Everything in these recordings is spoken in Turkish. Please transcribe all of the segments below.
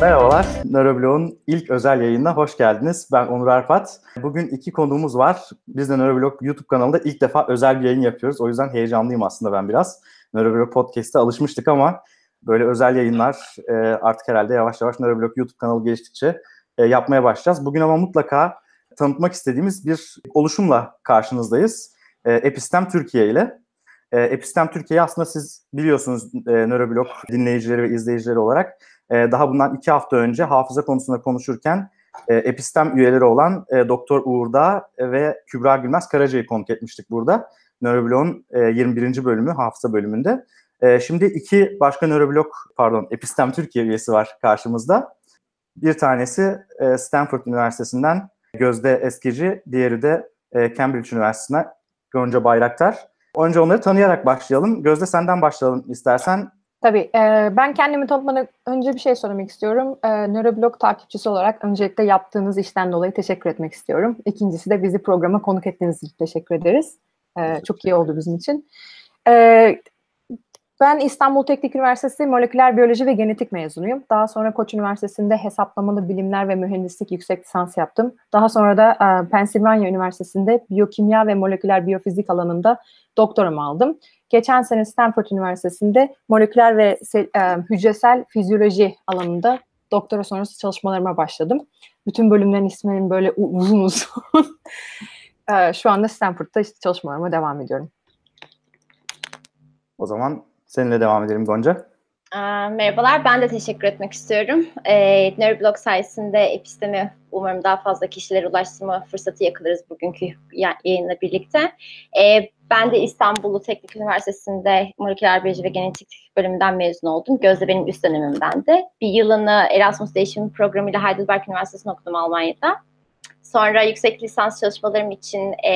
Merhabalar, Nöroblog'un ilk özel yayınına hoş geldiniz. Ben Onur Arpat. Bugün iki konuğumuz var. Biz de Nöroblog YouTube kanalında ilk defa özel bir yayın yapıyoruz. O yüzden heyecanlıyım aslında ben biraz. Nöroblog Podcast'te alışmıştık ama böyle özel yayınlar e, artık herhalde yavaş yavaş Nöroblog YouTube kanalı geliştikçe e, yapmaya başlayacağız. Bugün ama mutlaka tanıtmak istediğimiz bir oluşumla karşınızdayız. E, Epistem Türkiye ile. Epistem Türkiye'yi aslında siz biliyorsunuz Nöroblog dinleyicileri ve izleyicileri olarak e, daha bundan iki hafta önce hafıza konusunda konuşurken e, epistem üyeleri olan e, Doktor Uğur'da ve Kübra Gülmez Karaca'yı konuk etmiştik burada. Nöroblog'un e, 21. bölümü, hafıza bölümünde. E, şimdi iki başka nöroblog, pardon, Epistem Türkiye üyesi var karşımızda. Bir tanesi Stanford Üniversitesi'nden Gözde Eskici, diğeri de Cambridge Üniversitesi'nden Gonca Bayraktar. Önce onları tanıyarak başlayalım. Gözde senden başlayalım istersen. Tabii. E, ben kendimi tanıtmadan önce bir şey söylemek istiyorum. E, Nöroblog takipçisi olarak öncelikle yaptığınız işten dolayı teşekkür etmek istiyorum. İkincisi de bizi programa konuk ettiğiniz için teşekkür ederiz. E, çok iyi oldu bizim için. E, ben İstanbul Teknik Üniversitesi Moleküler Biyoloji ve Genetik mezunuyum. Daha sonra Koç Üniversitesi'nde hesaplamalı bilimler ve mühendislik yüksek lisans yaptım. Daha sonra da e, Pennsylvania Üniversitesi'nde biyokimya ve moleküler biyofizik alanında doktoramı aldım. Geçen sene Stanford Üniversitesi'nde moleküler ve e, hücresel fizyoloji alanında doktora sonrası çalışmalarıma başladım. Bütün bölümlerin isminin böyle uzun uzun. e, şu anda Stanford'da işte çalışmalarıma devam ediyorum. O zaman seninle devam edelim Gonca. Merhabalar, ben de teşekkür etmek istiyorum. E, Neuroblog sayesinde epistemi umarım daha fazla kişilere ulaştırma fırsatı yakalarız bugünkü yayınla birlikte. E, ben de İstanbul Teknik Üniversitesi'nde moleküler biyoloji ve genetik bölümünden mezun oldum. Gözde benim üst dönemimden de. Bir yılını Erasmus Değişim Programı ile Heidelberg Üniversitesi'nde okudum Almanya'da. Sonra yüksek lisans çalışmalarım için e,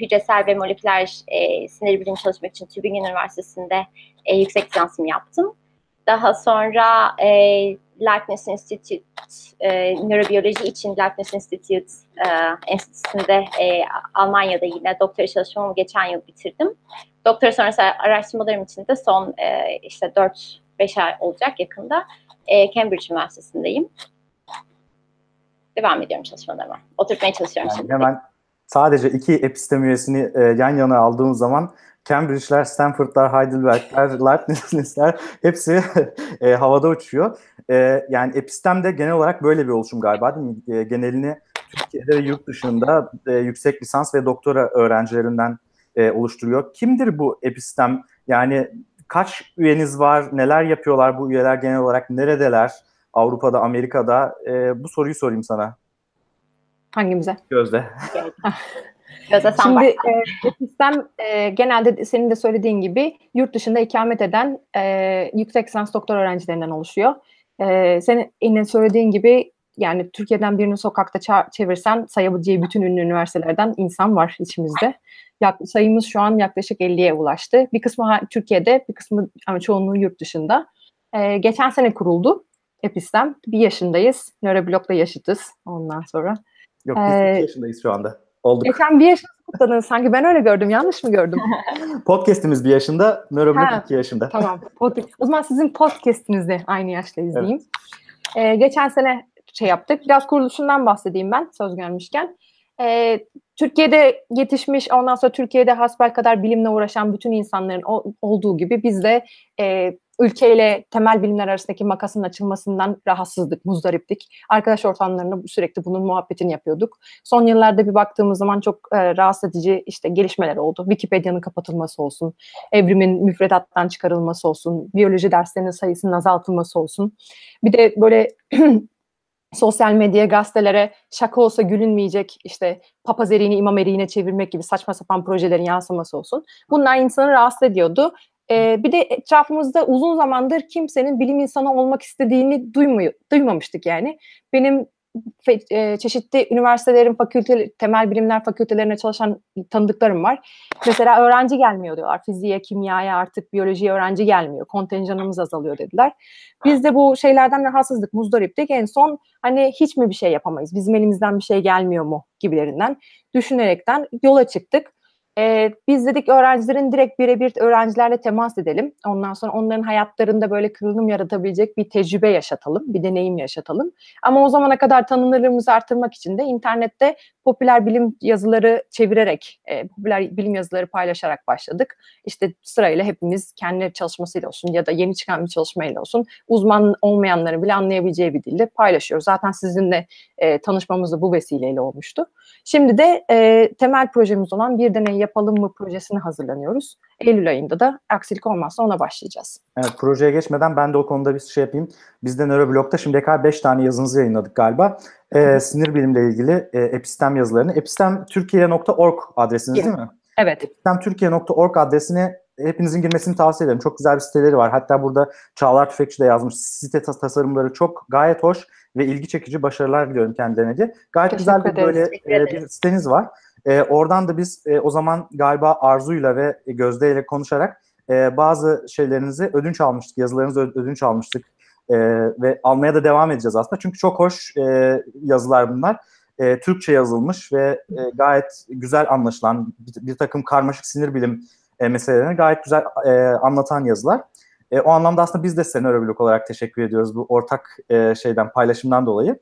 hücresel ve moleküler e, sinir bilimi çalışmak için Tübingen Üniversitesi'nde e, yüksek lisansımı yaptım. Daha sonra e, Leibniz Institute, e, nörobiyoloji için Leibniz Institute e, Enstitüsü'nde e, Almanya'da yine doktora çalışmamı geçen yıl bitirdim. Doktora sonrası araştırmalarım için de son e, işte 4-5 ay olacak yakında e, Cambridge Üniversitesi'ndeyim. Devam ediyorum çalışmalarıma. Oturtmaya çalışıyorum yani şimdi. Hemen sadece iki epistem üyesini e, yan yana aldığımız zaman Cambridge'ler, Stanford'lar, Heidelberg'ler, Leibniz'ler hepsi e, havada uçuyor. E, yani epistem de genel olarak böyle bir oluşum galiba değil mi? E, genelini Türkiye'de ve yurt dışında e, yüksek lisans ve doktora öğrencilerinden e, oluşturuyor. Kimdir bu epistem? Yani kaç üyeniz var? Neler yapıyorlar bu üyeler genel olarak? Neredeler? Avrupa'da, Amerika'da? E, bu soruyu sorayım sana. Hangimize? Gözde. Sen Şimdi e, sistem e, genelde senin de söylediğin gibi yurt dışında ikamet eden e, yüksek lisans doktor öğrencilerinden oluşuyor. E, senin yine söylediğin gibi yani Türkiye'den birini sokakta çevirsen sayabileceği bütün ünlü üniversitelerden insan var içimizde. Yak, sayımız şu an yaklaşık 50'ye ulaştı. Bir kısmı Türkiye'de, bir kısmı ama çoğunluğu yurt dışında. Ee, geçen sene kuruldu Epistem. Bir yaşındayız. Nöroblog'da yaşıtız ondan sonra. Yok biz ee, iki yaşındayız şu anda. Olduk. Geçen bir yaşında kutladınız. Sanki ben öyle gördüm. Yanlış mı gördüm? Podcast'imiz bir yaşında, Nöroblog iki yaşında. Tamam. O zaman sizin podcast'inizde aynı yaşta izleyeyim. Evet. Ee, geçen sene şey yaptık. Biraz kuruluşundan bahsedeyim ben söz gelmişken. Ee, Türkiye'de yetişmiş, ondan sonra Türkiye'de hasbel kadar bilimle uğraşan bütün insanların o, olduğu gibi biz de e, ülkeyle temel bilimler arasındaki makasın açılmasından rahatsızdık, muzdariptik. Arkadaş ortamlarında sürekli bunun muhabbetini yapıyorduk. Son yıllarda bir baktığımız zaman çok e, rahatsız edici işte gelişmeler oldu. Wikipedia'nın kapatılması olsun, evrimin müfredattan çıkarılması olsun, biyoloji derslerinin sayısının azaltılması olsun. Bir de böyle sosyal medyaya, gazetelere şaka olsa gülünmeyecek işte papaz eriğini imam eriğine çevirmek gibi saçma sapan projelerin yansıması olsun. Bunlar insanı rahatsız ediyordu. Ee, bir de etrafımızda uzun zamandır kimsenin bilim insanı olmak istediğini duymuyor, duymamıştık yani. Benim e, çeşitli üniversitelerin fakülte temel bilimler fakültelerine çalışan tanıdıklarım var. Mesela öğrenci gelmiyor diyorlar. Fiziğe, kimyaya artık biyolojiye öğrenci gelmiyor. Kontenjanımız azalıyor dediler. Biz de bu şeylerden rahatsızlık, muzdariptik. En son hani hiç mi bir şey yapamayız? Bizim elimizden bir şey gelmiyor mu gibilerinden düşünerekten yola çıktık. E, biz dedik öğrencilerin direkt birebir öğrencilerle temas edelim. Ondan sonra onların hayatlarında böyle kırılım yaratabilecek bir tecrübe yaşatalım, bir deneyim yaşatalım. Ama o zamana kadar tanınırlığımızı artırmak için de internette popüler bilim yazıları çevirerek, e, popüler bilim yazıları paylaşarak başladık. İşte sırayla hepimiz kendi çalışmasıyla olsun ya da yeni çıkan bir çalışmayla olsun uzman olmayanların bile anlayabileceği bir dilde paylaşıyoruz. Zaten sizinle e, tanışmamız da bu vesileyle olmuştu. Şimdi de e, temel projemiz olan bir deney yapalım mı projesini hazırlanıyoruz. Eylül ayında da aksilik olmazsa ona başlayacağız. Evet, projeye geçmeden ben de o konuda bir şey yapayım. Biz de Nöroblog'da şimdiye kadar 5 tane yazınızı yayınladık galiba. Ee, sinir bilimle ilgili e, epistem yazılarını. epistemtürkiye.org adresiniz değil mi? Evet. epistemtürkiye.org adresine hepinizin girmesini tavsiye ederim. Çok güzel bir siteleri var. Hatta burada Çağlar Tüfekçi de yazmış. Site tas- tasarımları çok gayet hoş ve ilgi çekici başarılar diliyorum kendilerine diye. Gayet Teşekkür güzel bir böyle e, bir siteniz var. E, oradan da biz e, o zaman galiba Arzu'yla ve Gözde ile konuşarak e, bazı şeylerinizi ödünç almıştık. Yazılarınızı ödünç almıştık. E, ve almaya da devam edeceğiz aslında. Çünkü çok hoş e, yazılar bunlar. E, Türkçe yazılmış ve e, gayet güzel anlaşılan bir, bir takım karmaşık sinir bilim e, meselelerini gayet güzel e, anlatan yazılar. E, o anlamda aslında biz de size Nöroblog olarak teşekkür ediyoruz bu ortak e, şeyden paylaşımdan dolayı.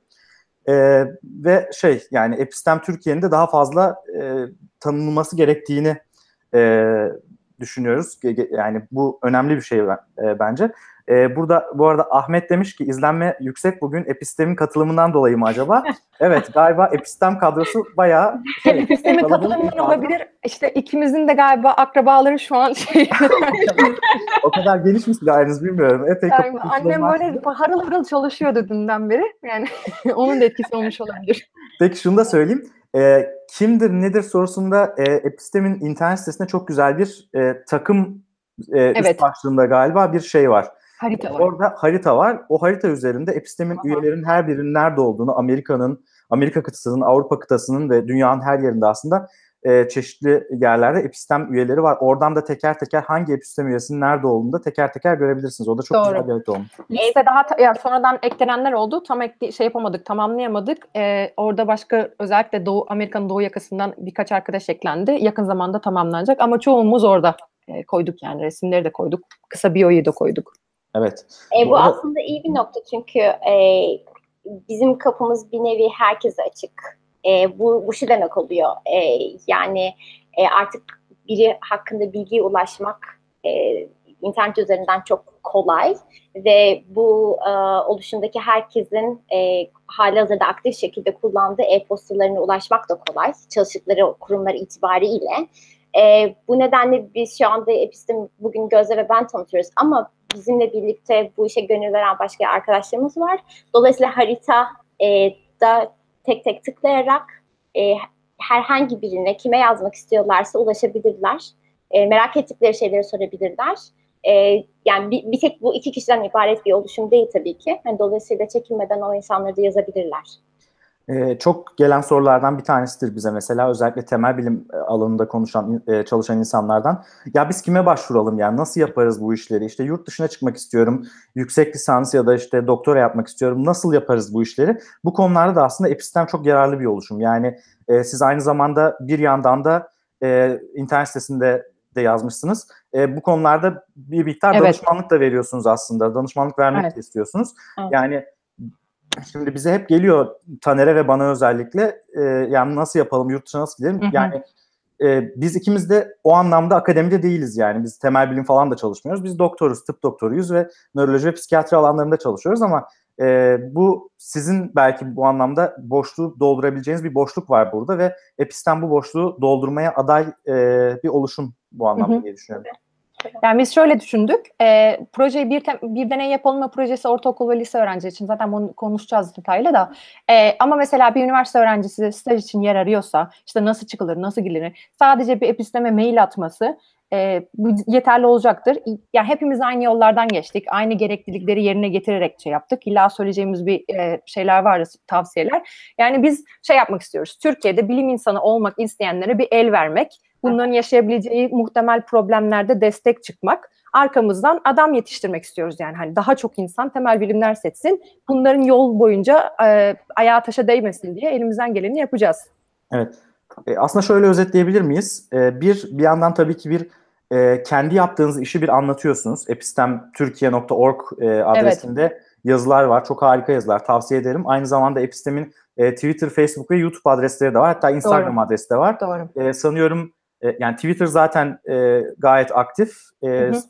E, ve şey yani Epistem Türkiye'nin de daha fazla e, tanınması gerektiğini e, düşünüyoruz. Yani bu önemli bir şey e, bence. E, burada bu arada Ahmet demiş ki izlenme yüksek bugün Epistem'in katılımından dolayı mı acaba? evet galiba Epistem kadrosu bayağı şey, Epistemi kalabalık bir katılımından olabilir. İşte ikimizin de galiba akrabaları şu an şey. O kadar geniş mi silahınız bilmiyorum. Epey Yani annem böyle harıl harıl çalışıyordu dünden beri. Yani onun da etkisi olmuş olabilir. Peki şunu da söyleyeyim. E, kimdir nedir sorusunda e, Epistem'in internet sitesinde çok güzel bir e, takım e, Evet. üst başlığında galiba bir şey var. Harita var. Orada harita var. O harita üzerinde Epistem'in Aha. üyelerinin her birinin nerede olduğunu, Amerika'nın, Amerika kıtasının, Avrupa kıtasının ve dünyanın her yerinde aslında e, çeşitli yerlerde Epistem üyeleri var. Oradan da teker teker hangi Epistem üyesinin nerede olduğunu da teker teker görebilirsiniz. O da çok Doğru. güzel bir harita olmuş. Liste daha ta- yani sonradan eklenenler oldu. Tam ekle, şey yapamadık, tamamlayamadık. Ee, orada başka özellikle Doğu Amerika'nın doğu yakasından birkaç arkadaş eklendi. Yakın zamanda tamamlanacak ama çoğumuz orada e, koyduk yani resimleri de koyduk. Kısa biyoyu da koyduk. Evet. E, bu Bu arada- aslında iyi bir nokta çünkü e, bizim kapımız bir nevi herkese açık. E, bu, bu şu demek oluyor. E, yani e, artık biri hakkında bilgiye ulaşmak e, internet üzerinden çok kolay ve bu e, oluşumdaki herkesin e, hali hazırda aktif şekilde kullandığı e-postalarına ulaşmak da kolay. Çalıştıkları kurumlar itibariyle. E, bu nedenle biz şu anda Epistem bugün Gözde ve ben tanıtıyoruz ama bizimle birlikte bu işe gönül veren başka arkadaşlarımız var. Dolayısıyla harita e, da tek tek tıklayarak e, herhangi birine kime yazmak istiyorlarsa ulaşabilirler. E, merak ettikleri şeyleri sorabilirler. E, yani bir, bir tek bu iki kişiden ibaret bir oluşum değil tabii ki. Yani dolayısıyla çekinmeden o insanları da yazabilirler. Ee, çok gelen sorulardan bir tanesidir bize mesela özellikle temel bilim e, alanında konuşan e, çalışan insanlardan. Ya biz kime başvuralım yani nasıl yaparız bu işleri? İşte yurt dışına çıkmak istiyorum, yüksek lisans ya da işte doktora yapmak istiyorum. Nasıl yaparız bu işleri? Bu konularda da aslında Epistem çok yararlı bir oluşum. Yani e, siz aynı zamanda bir yandan da e, internet sitesinde de yazmışsınız. E, bu konularda bir miktar Evet. danışmanlık da veriyorsunuz aslında. Danışmanlık vermek Evet. de istiyorsunuz. Evet. Yani Şimdi bize hep geliyor Taner'e ve bana özellikle e, yani nasıl yapalım, yurt dışına nasıl gidelim? Hı hı. Yani e, biz ikimiz de o anlamda akademide değiliz yani. Biz temel bilim falan da çalışmıyoruz. Biz doktoruz, tıp doktoruyuz ve nöroloji ve psikiyatri alanlarında çalışıyoruz ama e, bu sizin belki bu anlamda boşluğu doldurabileceğiniz bir boşluk var burada ve Epistem bu boşluğu doldurmaya aday e, bir oluşum bu anlamda Hı hı. diye düşünüyorum. Yani biz şöyle düşündük. E, projeyi bir, bir deney yapalım mı projesi ortaokul ve lise öğrencileri için. Zaten bunu konuşacağız detaylı da. E, ama mesela bir üniversite öğrencisi staj için yer arıyorsa işte nasıl çıkılır, nasıl girilir? Sadece bir episteme mail atması e, yeterli olacaktır. Yani hepimiz aynı yollardan geçtik. Aynı gereklilikleri yerine getirerek şey yaptık. İlla söyleyeceğimiz bir e, şeyler var, tavsiyeler. Yani biz şey yapmak istiyoruz. Türkiye'de bilim insanı olmak isteyenlere bir el vermek. Bunların yaşayabileceği muhtemel problemlerde destek çıkmak. Arkamızdan adam yetiştirmek istiyoruz yani. Hani daha çok insan temel bilimler seçsin. Bunların yol boyunca e, ayağa taşa değmesin diye elimizden geleni yapacağız. Evet. E, aslında şöyle özetleyebilir miyiz? E, bir bir yandan tabii ki bir e, kendi yaptığınız işi bir anlatıyorsunuz. epistemtürkiye.org e, adresinde evet. yazılar var. Çok harika yazılar. Tavsiye ederim. Aynı zamanda Epistem'in e, Twitter, Facebook ve YouTube adresleri de var. Hatta Instagram Doğru. adresi de var. Doğru. E, sanıyorum e, yani Twitter zaten e, gayet aktif. E, hı hı.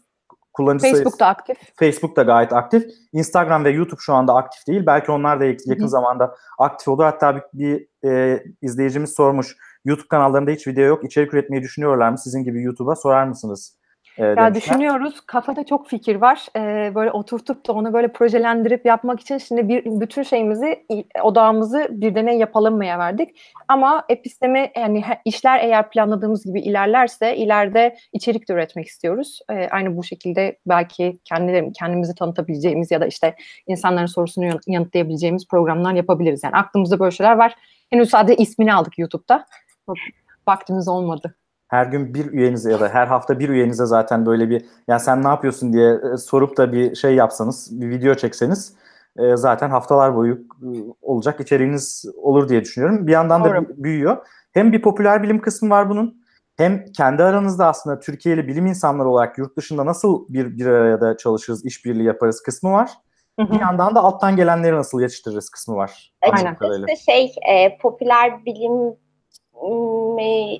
Kullanıcı Facebook da aktif. Facebook da gayet aktif. Instagram ve YouTube şu anda aktif değil. Belki onlar da yakın hı. zamanda aktif olur. Hatta bir, bir e, izleyicimiz sormuş. YouTube kanallarında hiç video yok. İçerik üretmeyi düşünüyorlar mı? Sizin gibi YouTube'a sorar mısınız? E, ya demişler. düşünüyoruz. Kafada çok fikir var. Ee, böyle oturtup da onu böyle projelendirip yapmak için şimdi bir bütün şeyimizi odağımızı bir deney yapalımaya verdik. Ama epistemi yani işler eğer planladığımız gibi ilerlerse ileride içerik de üretmek istiyoruz. Ee, aynı bu şekilde belki kendi kendimizi tanıtabileceğimiz ya da işte insanların sorusunu yanıtlayabileceğimiz programlar yapabiliriz. Yani aklımızda böyle şeyler var. Henüz sadece ismini aldık YouTube'da. Vaktimiz olmadı her gün bir üyenize ya da her hafta bir üyenize zaten böyle bir ya sen ne yapıyorsun diye e, sorup da bir şey yapsanız, bir video çekseniz e, zaten haftalar boyu e, olacak içeriğiniz olur diye düşünüyorum. Bir yandan da büyüyor. Hem bir popüler bilim kısmı var bunun. Hem kendi aranızda aslında Türkiye'li bilim insanları olarak yurt dışında nasıl bir bir arada çalışırız, işbirliği yaparız kısmı var. Hı hı. Bir yandan da alttan gelenleri nasıl yetiştiririz kısmı var. Aynen. İşte şey e, popüler bilim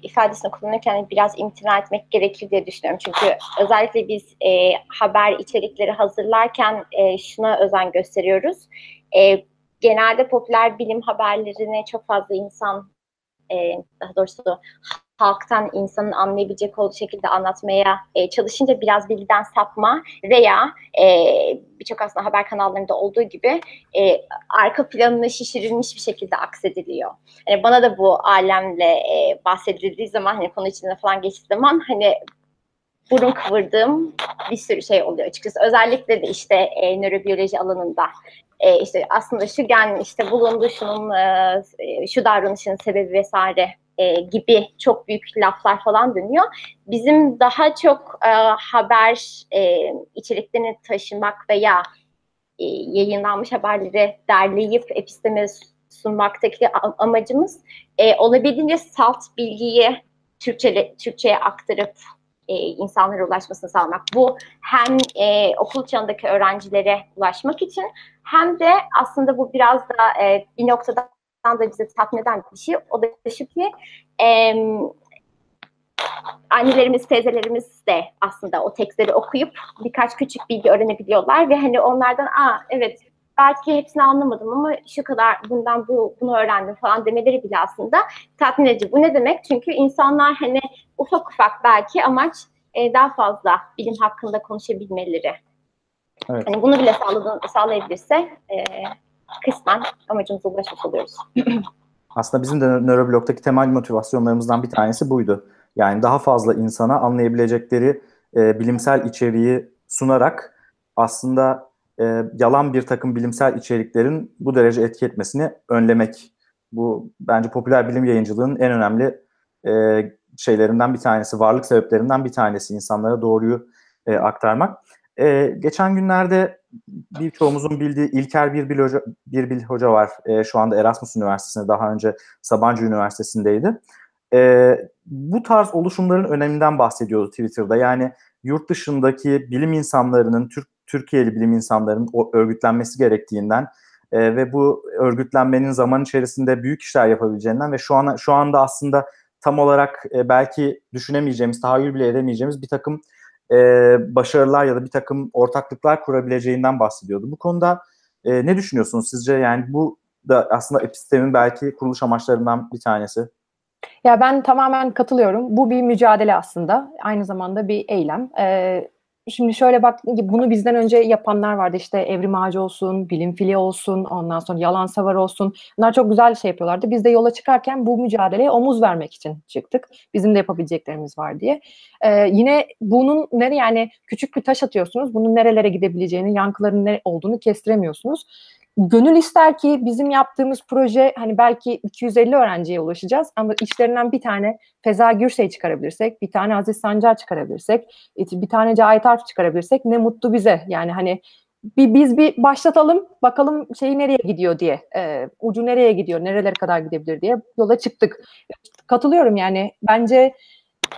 ifadesini kullanırken biraz imtina etmek gerekir diye düşünüyorum. Çünkü özellikle biz e, haber içerikleri hazırlarken e, şuna özen gösteriyoruz. E, genelde popüler bilim haberlerini çok fazla insan e, daha doğrusu halktan insanın anlayabilecek olduğu şekilde anlatmaya e, çalışınca biraz bilgiden sapma veya e, birçok aslında haber kanallarında olduğu gibi e, arka planını şişirilmiş bir şekilde aksediliyor. Yani bana da bu alemle e, bahsedildiği zaman hani konu içinde falan geçtiği zaman hani burun kıvırdığım bir sürü şey oluyor açıkçası. Özellikle de işte e, nörobiyoloji alanında e, işte aslında şu gen işte bulundu şunun e, şu davranışın sebebi vesaire e, gibi çok büyük laflar falan dönüyor. Bizim daha çok e, haber e, içeriklerini taşımak veya e, yayınlanmış haberleri derleyip episteme sunmaktaki amacımız e, olabildiğince salt bilgiyi Türkçe, Türkçe'ye aktarıp e, insanlara ulaşmasını sağlamak. Bu hem e, okul çağındaki öğrencilere ulaşmak için hem de aslında bu biraz da e, bir noktada da bizi tatmin eden bir şey. O da şu ki e, annelerimiz, teyzelerimiz de aslında o tekstleri okuyup birkaç küçük bilgi öğrenebiliyorlar ve hani onlardan aa evet belki hepsini anlamadım ama şu kadar bundan bu bunu öğrendim falan demeleri bile aslında tatmin edici. Bu ne demek? Çünkü insanlar hani ufak ufak belki amaç e, daha fazla bilim hakkında konuşabilmeleri. Evet. Hani bunu bile sağladığın, sağlayabilirse e, kısmen amacımıza ulaşmış oluyoruz. Aslında bizim de nöroblogdaki temel motivasyonlarımızdan bir tanesi buydu. Yani daha fazla insana anlayabilecekleri e, bilimsel içeriği sunarak aslında e, yalan bir takım bilimsel içeriklerin bu derece etki etmesini önlemek. Bu bence popüler bilim yayıncılığının en önemli e, şeylerinden bir tanesi, varlık sebeplerinden bir tanesi insanlara doğruyu e, aktarmak. E, geçen günlerde birçoğumuzun bildiği İlker Birbil Hoca, Birbil Hoca var. E, şu anda Erasmus Üniversitesi'nde, daha önce Sabancı Üniversitesi'ndeydi. E, bu tarz oluşumların öneminden bahsediyordu Twitter'da. Yani yurt dışındaki bilim insanlarının, Türk Türkiye'li bilim insanlarının örgütlenmesi gerektiğinden e, ve bu örgütlenmenin zaman içerisinde büyük işler yapabileceğinden ve şu an şu anda aslında tam olarak e, belki düşünemeyeceğimiz, tahayyül bile edemeyeceğimiz bir takım e, başarılar ya da bir takım ortaklıklar kurabileceğinden bahsediyordu. Bu konuda e, ne düşünüyorsunuz sizce? Yani bu da aslında epistemin belki kuruluş amaçlarından bir tanesi. Ya ben tamamen katılıyorum. Bu bir mücadele aslında. Aynı zamanda bir eylem. Ee, Şimdi şöyle bak bunu bizden önce yapanlar vardı işte Evrim Ağacı olsun, Bilim Fili olsun, ondan sonra Yalan Savar olsun. Bunlar çok güzel şey yapıyorlardı. Biz de yola çıkarken bu mücadeleye omuz vermek için çıktık. Bizim de yapabileceklerimiz var diye. Ee, yine bunun nere yani küçük bir taş atıyorsunuz. Bunun nerelere gidebileceğini, yankıların ne olduğunu kestiremiyorsunuz gönül ister ki bizim yaptığımız proje hani belki 250 öğrenciye ulaşacağız ama içlerinden bir tane Feza Gürsey çıkarabilirsek, bir tane Aziz Sancar çıkarabilirsek, bir tane Cahit Arf çıkarabilirsek ne mutlu bize. Yani hani bir biz bir başlatalım bakalım şeyi nereye gidiyor diye e, ucu nereye gidiyor nerelere kadar gidebilir diye yola çıktık. Katılıyorum yani bence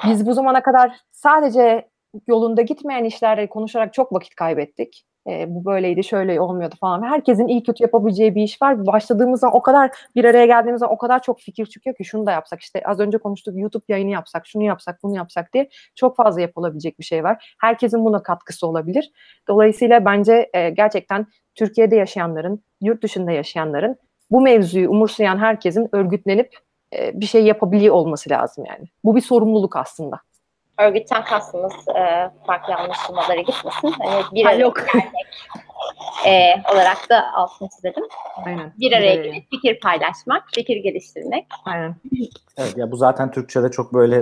biz bu zamana kadar sadece yolunda gitmeyen işlerle konuşarak çok vakit kaybettik. E, bu böyleydi, şöyle olmuyordu falan. Herkesin iyi kötü yapabileceği bir iş var. Başladığımız zaman o kadar bir araya geldiğimiz zaman o kadar çok fikir çıkıyor ki şunu da yapsak işte az önce konuştuk YouTube yayını yapsak, şunu yapsak, bunu yapsak diye çok fazla yapılabilecek bir şey var. Herkesin buna katkısı olabilir. Dolayısıyla bence e, gerçekten Türkiye'de yaşayanların, yurt dışında yaşayanların bu mevzuyu umursayan herkesin örgütlenip e, bir şey yapabiliyor olması lazım yani. Bu bir sorumluluk aslında örgütten kastımız e, farklı anlaşılmalara gitmesin. Hani bir yok. e, olarak da altını çizelim. Aynen. Bir araya gelip fikir paylaşmak, fikir geliştirmek. Aynen. Evet ya bu zaten Türkçe'de çok böyle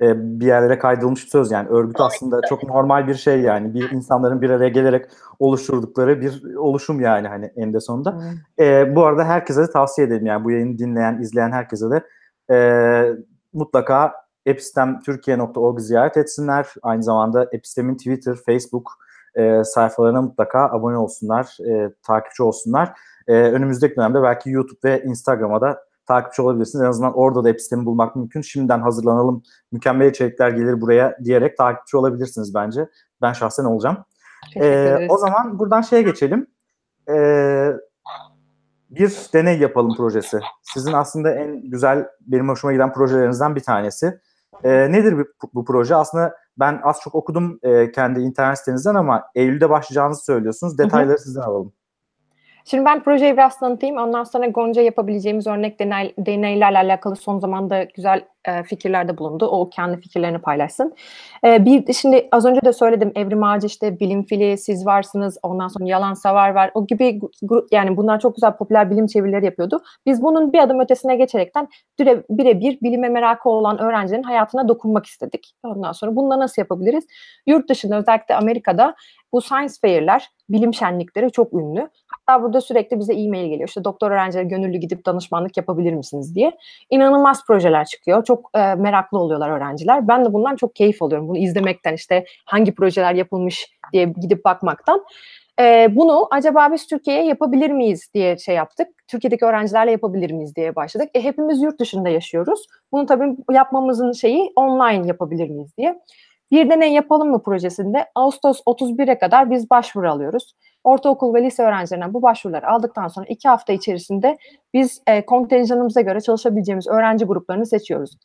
e, bir yerlere kaydılmış bir söz yani örgüt aslında çok normal bir şey yani bir insanların bir araya gelerek oluşturdukları bir oluşum yani hani eninde sonunda. Hmm. E, bu arada herkese de tavsiye edelim yani bu yayını dinleyen, izleyen herkese de e, mutlaka epistemtürkiye.org ziyaret etsinler. Aynı zamanda Epistem'in Twitter, Facebook e, sayfalarına mutlaka abone olsunlar, e, takipçi olsunlar. E, önümüzdeki dönemde belki YouTube ve Instagram'a da takipçi olabilirsiniz. En azından orada da Epistem'i bulmak mümkün. Şimdiden hazırlanalım, mükemmel içerikler gelir buraya diyerek takipçi olabilirsiniz bence. Ben şahsen olacağım. E, o zaman buradan şeye geçelim. E, bir deney yapalım projesi. Sizin aslında en güzel, benim hoşuma giden projelerinizden bir tanesi. E, nedir bu, bu proje? Aslında ben az çok okudum e, kendi internet sitenizden ama Eylül'de başlayacağınızı söylüyorsunuz. Detayları hı hı. sizden alalım. Şimdi ben projeyi biraz tanıtayım. Ondan sonra Gonca yapabileceğimiz örnek deney, deneylerle alakalı son zamanda güzel e, fikirlerde bulundu. O kendi fikirlerini paylaşsın. E, bir şimdi az önce de söyledim Evrim Ağacı işte bilim fili siz varsınız. Ondan sonra Yalan Savar var. O gibi yani bunlar çok güzel popüler bilim çevirileri yapıyordu. Biz bunun bir adım ötesine geçerekten birebir bilime merakı olan öğrencilerin hayatına dokunmak istedik. Ondan sonra bunu nasıl yapabiliriz? Yurt dışında özellikle Amerika'da bu science fair'ler, bilim şenlikleri çok ünlü. Hatta burada sürekli bize e-mail geliyor. İşte doktor öğrencileri gönüllü gidip danışmanlık yapabilir misiniz diye. İnanılmaz projeler çıkıyor. Çok e, meraklı oluyorlar öğrenciler. Ben de bundan çok keyif alıyorum. Bunu izlemekten işte hangi projeler yapılmış diye gidip bakmaktan. E, bunu acaba biz Türkiye'ye yapabilir miyiz diye şey yaptık. Türkiye'deki öğrencilerle yapabilir miyiz diye başladık. E, hepimiz yurt dışında yaşıyoruz. Bunu tabii yapmamızın şeyi online yapabilir miyiz diye. Bir deney yapalım mı projesinde Ağustos 31'e kadar biz başvuru alıyoruz. Ortaokul ve lise öğrencilerinden bu başvuruları aldıktan sonra iki hafta içerisinde biz e, kontenjanımıza göre çalışabileceğimiz öğrenci gruplarını seçiyoruz.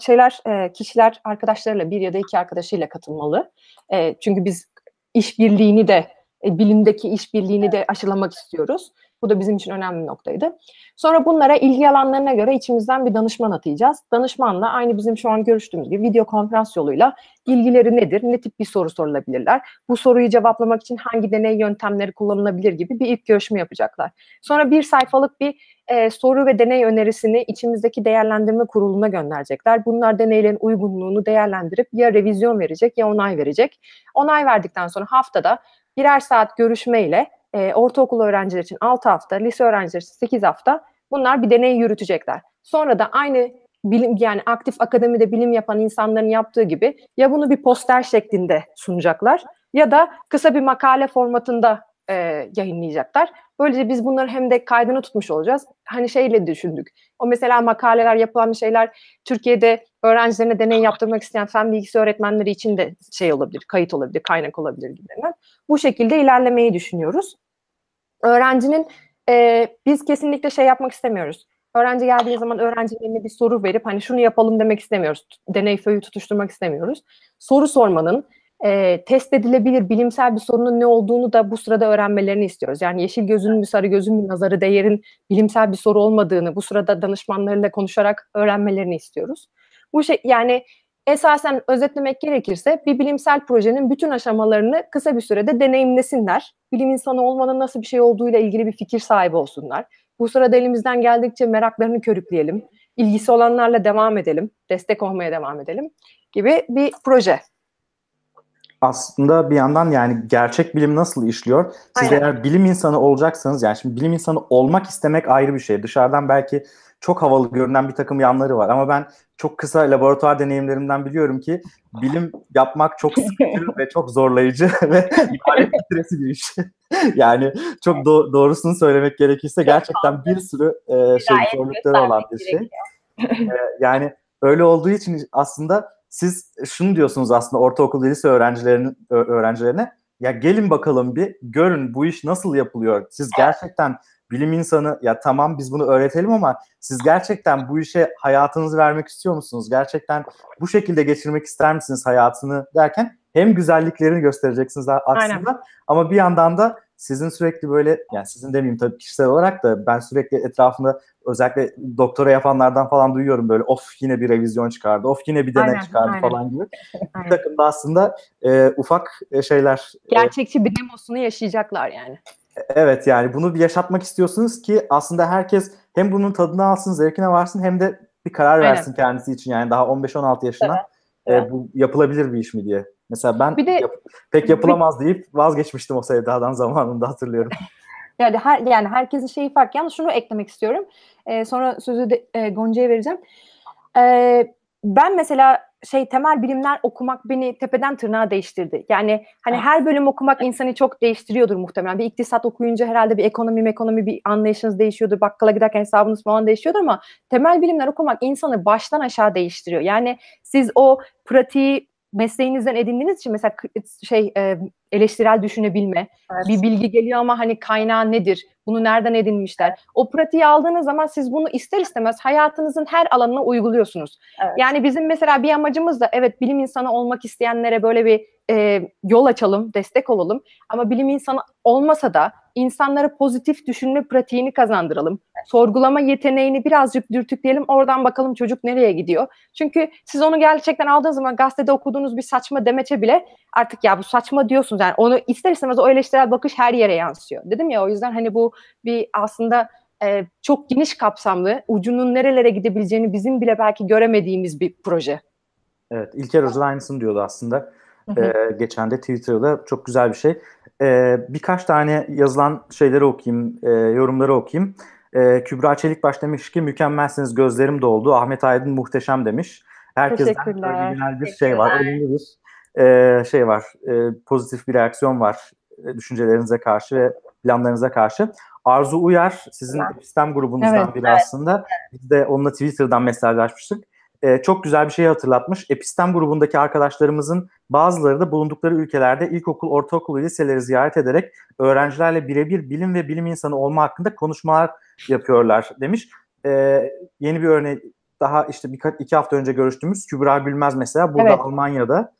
Şeyler, e, kişiler arkadaşlarıyla bir ya da iki arkadaşıyla katılmalı. E, çünkü biz işbirliğini de e, bilimdeki işbirliğini de aşılamak istiyoruz. Bu da bizim için önemli bir noktaydı. Sonra bunlara ilgi alanlarına göre içimizden bir danışman atayacağız. Danışmanla aynı bizim şu an görüştüğümüz gibi video konferans yoluyla ilgileri nedir, ne tip bir soru sorulabilirler, bu soruyu cevaplamak için hangi deney yöntemleri kullanılabilir gibi bir ilk görüşme yapacaklar. Sonra bir sayfalık bir e, soru ve deney önerisini içimizdeki değerlendirme kuruluna gönderecekler. Bunlar deneylerin uygunluğunu değerlendirip ya revizyon verecek ya onay verecek. Onay verdikten sonra haftada birer saat görüşmeyle e, ortaokul öğrenciler için 6 hafta, lise öğrenciler için 8 hafta bunlar bir deney yürütecekler. Sonra da aynı bilim yani aktif akademide bilim yapan insanların yaptığı gibi ya bunu bir poster şeklinde sunacaklar ya da kısa bir makale formatında e, yayınlayacaklar. Böylece biz bunları hem de kaydını tutmuş olacağız. Hani şeyle düşündük. O mesela makaleler yapılan şeyler Türkiye'de öğrencilerine deney yaptırmak isteyen fen bilgisi öğretmenleri için de şey olabilir, kayıt olabilir, kaynak olabilir gibilerinden. Bu şekilde ilerlemeyi düşünüyoruz. Öğrencinin e, biz kesinlikle şey yapmak istemiyoruz. Öğrenci geldiği zaman öğrencilerine bir soru verip hani şunu yapalım demek istemiyoruz. Deney föyü tutuşturmak istemiyoruz. Soru sormanın, e, test edilebilir bilimsel bir sorunun ne olduğunu da bu sırada öğrenmelerini istiyoruz. Yani yeşil gözün mü sarı gözün mü nazarı değerin bilimsel bir soru olmadığını bu sırada danışmanlarıyla konuşarak öğrenmelerini istiyoruz. Bu şey yani esasen özetlemek gerekirse bir bilimsel projenin bütün aşamalarını kısa bir sürede deneyimlesinler. Bilim insanı olmanın nasıl bir şey olduğuyla ilgili bir fikir sahibi olsunlar. Bu sırada elimizden geldikçe meraklarını körükleyelim. ilgisi olanlarla devam edelim. Destek olmaya devam edelim gibi bir proje aslında bir yandan yani gerçek bilim nasıl işliyor? Siz Aynen. eğer bilim insanı olacaksanız yani şimdi bilim insanı olmak istemek ayrı bir şey. Dışarıdan belki çok havalı görünen bir takım yanları var. Ama ben çok kısa laboratuvar deneyimlerimden biliyorum ki bilim yapmak çok sıkıcı ve çok zorlayıcı ve ibadet süresi bir iş. yani çok do- doğrusunu söylemek gerekirse gerçekten bir sürü e, şey zorlukları olan bir şey. E, yani öyle olduğu için aslında siz şunu diyorsunuz aslında ortaokul lise öğrencilerinin öğrencilerine ya gelin bakalım bir görün bu iş nasıl yapılıyor. Siz gerçekten bilim insanı ya tamam biz bunu öğretelim ama siz gerçekten bu işe hayatınızı vermek istiyor musunuz? Gerçekten bu şekilde geçirmek ister misiniz hayatını derken hem güzelliklerini göstereceksiniz aslında Aynen. ama bir yandan da sizin sürekli böyle yani sizin demeyeyim tabii kişisel olarak da ben sürekli etrafında özellikle doktora yapanlardan falan duyuyorum böyle of yine bir revizyon çıkardı, of yine bir deney aynen, çıkardı aynen. falan gibi. Aynen. Bir takım da aslında e, ufak e, şeyler. E, Gerçekçi e, bir demosunu yaşayacaklar yani. Evet yani bunu bir yaşatmak istiyorsunuz ki aslında herkes hem bunun tadını alsın, zevkine varsın hem de bir karar versin Aynen. kendisi için yani daha 15-16 yaşında evet. e, bu yapılabilir bir iş mi diye. Mesela ben bir de, yap, pek yapılamaz bir, deyip vazgeçmiştim o sevdadan zamanında hatırlıyorum. Yani her yani herkesin şeyi farklı. Yalnız şunu eklemek istiyorum. Ee, sonra sözü de e, Gonca'ya vereceğim. Ee, ben mesela şey temel bilimler okumak beni tepeden tırnağa değiştirdi. Yani hani her bölüm okumak insanı çok değiştiriyordur muhtemelen. Bir iktisat okuyunca herhalde bir ekonomi ekonomi bir anlayışınız değişiyordur. Bakkala giderken hesabınız falan değişiyordur ama temel bilimler okumak insanı baştan aşağı değiştiriyor. Yani siz o pratiği mesleğinizden edindiğiniz için mesela şey e, eleştirel düşünebilme, evet. bir bilgi geliyor ama hani kaynağı nedir, bunu nereden edinmişler. O pratiği aldığınız zaman siz bunu ister istemez hayatınızın her alanına uyguluyorsunuz. Evet. Yani bizim mesela bir amacımız da evet bilim insanı olmak isteyenlere böyle bir e, yol açalım, destek olalım. Ama bilim insanı olmasa da insanlara pozitif düşünme pratiğini kazandıralım. Sorgulama yeteneğini birazcık dürtükleyelim. Oradan bakalım çocuk nereye gidiyor. Çünkü siz onu gerçekten aldığınız zaman gazetede okuduğunuz bir saçma demeçe bile artık ya bu saçma diyorsunuz. Yani onu ister istemez o eleştirel bakış her yere yansıyor. Dedim ya o yüzden hani bu bir aslında e, çok geniş kapsamlı, ucunun nerelere gidebileceğini bizim bile belki göremediğimiz bir proje. Evet, İlker Hoca aynısını diyordu aslında. Ee, geçen de Twitter'da çok güzel bir şey. Ee, birkaç tane yazılan şeyleri okuyayım, e, yorumları okuyayım. Ee, Kübra Çelikbaş demiş ki mükemmelsiniz gözlerim doldu. Ahmet Aydın muhteşem demiş. Herkesten genel bir şey var. Olumlu bir e, şey var. E, pozitif bir reaksiyon var e, düşüncelerinize karşı ve planlarınıza karşı. Arzu Uyar sizin sistem grubunuzdan evet, biri evet. aslında. Biz de onunla Twitter'dan mesajlaşmıştık e, çok güzel bir şey hatırlatmış. Epistem grubundaki arkadaşlarımızın bazıları da bulundukları ülkelerde ilkokul, ortaokul ve liseleri ziyaret ederek öğrencilerle birebir bilim ve bilim insanı olma hakkında konuşmalar yapıyorlar demiş. E, yeni bir örnek daha işte birkaç iki hafta önce görüştüğümüz Kübra Gülmez mesela burada evet. Almanya'da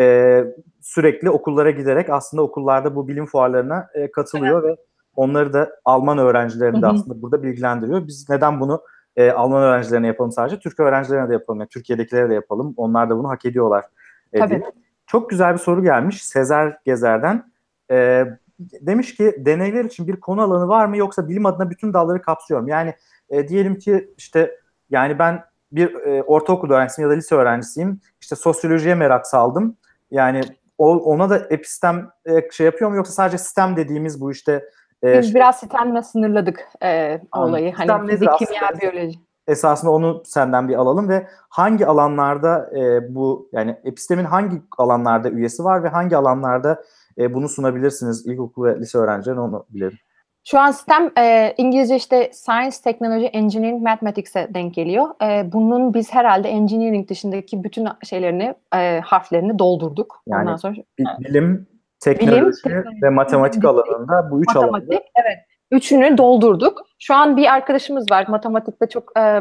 e, sürekli okullara giderek aslında okullarda bu bilim fuarlarına e, katılıyor evet. ve onları da Alman öğrencilerini de aslında burada bilgilendiriyor. Biz neden bunu e, Alman öğrencilerine yapalım sadece. Türk öğrencilerine de yapalım. Yani Türkiye'dekilere de yapalım. Onlar da bunu hak ediyorlar. E, Tabii. Diye. Çok güzel bir soru gelmiş Sezer Gezer'den. E, demiş ki deneyler için bir konu alanı var mı yoksa bilim adına bütün dalları kapsıyorum. Yani e, diyelim ki işte yani ben bir e, ortaokul öğrencisiyim ya da lise öğrencisiyim. İşte sosyolojiye merak saldım. Yani o, ona da epistem e, şey yapıyor mu yoksa sadece sistem dediğimiz bu işte ee, Biz biraz sistemle sınırladık e, olayı. Hani fizik, kimya, biyoloji. Esasında onu senden bir alalım ve hangi alanlarda e, bu yani epistemin hangi alanlarda üyesi var ve hangi alanlarda e, bunu sunabilirsiniz ilkokul ve lise öğrencilerine onu bilelim. Şu an sistem e, İngilizce işte Science, Technology, Engineering, Mathematics'e denk geliyor. E, bunun biz herhalde engineering dışındaki bütün şeylerini, e, harflerini doldurduk. Yani Ondan sonra bilim, teknoloji Bilim, ve matematik bilim, alanında bu üç matematik, alanda. Evet. Üçünü doldurduk. Şu an bir arkadaşımız var. Matematikte çok e,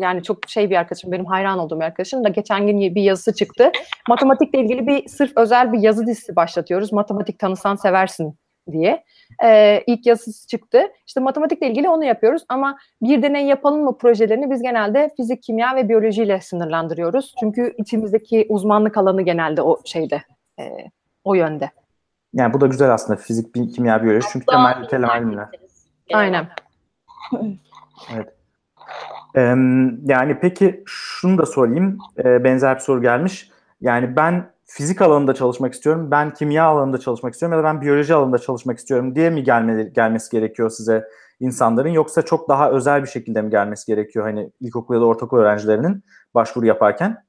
yani çok şey bir arkadaşım, benim hayran olduğum bir arkadaşım da geçen gün bir yazısı çıktı. Matematikle ilgili bir sırf özel bir yazı dizisi başlatıyoruz. Matematik tanısan seversin diye. Ee, ilk yazısı çıktı. İşte matematikle ilgili onu yapıyoruz ama bir deney yapalım mı projelerini biz genelde fizik, kimya ve biyolojiyle sınırlandırıyoruz. Çünkü içimizdeki uzmanlık alanı genelde o şeyde, e, o yönde. Yani bu da güzel aslında fizik, kimya, biyoloji çünkü temel temel bilimler. Aynen. evet. Ee, yani peki şunu da sorayım. Ee, benzer bir soru gelmiş. Yani ben fizik alanında çalışmak istiyorum, ben kimya alanında çalışmak istiyorum ya da ben biyoloji alanında çalışmak istiyorum diye mi gelmeli, gelmesi gerekiyor size? insanların yoksa çok daha özel bir şekilde mi gelmesi gerekiyor hani ilkokul ya da ortaokul öğrencilerinin başvuru yaparken?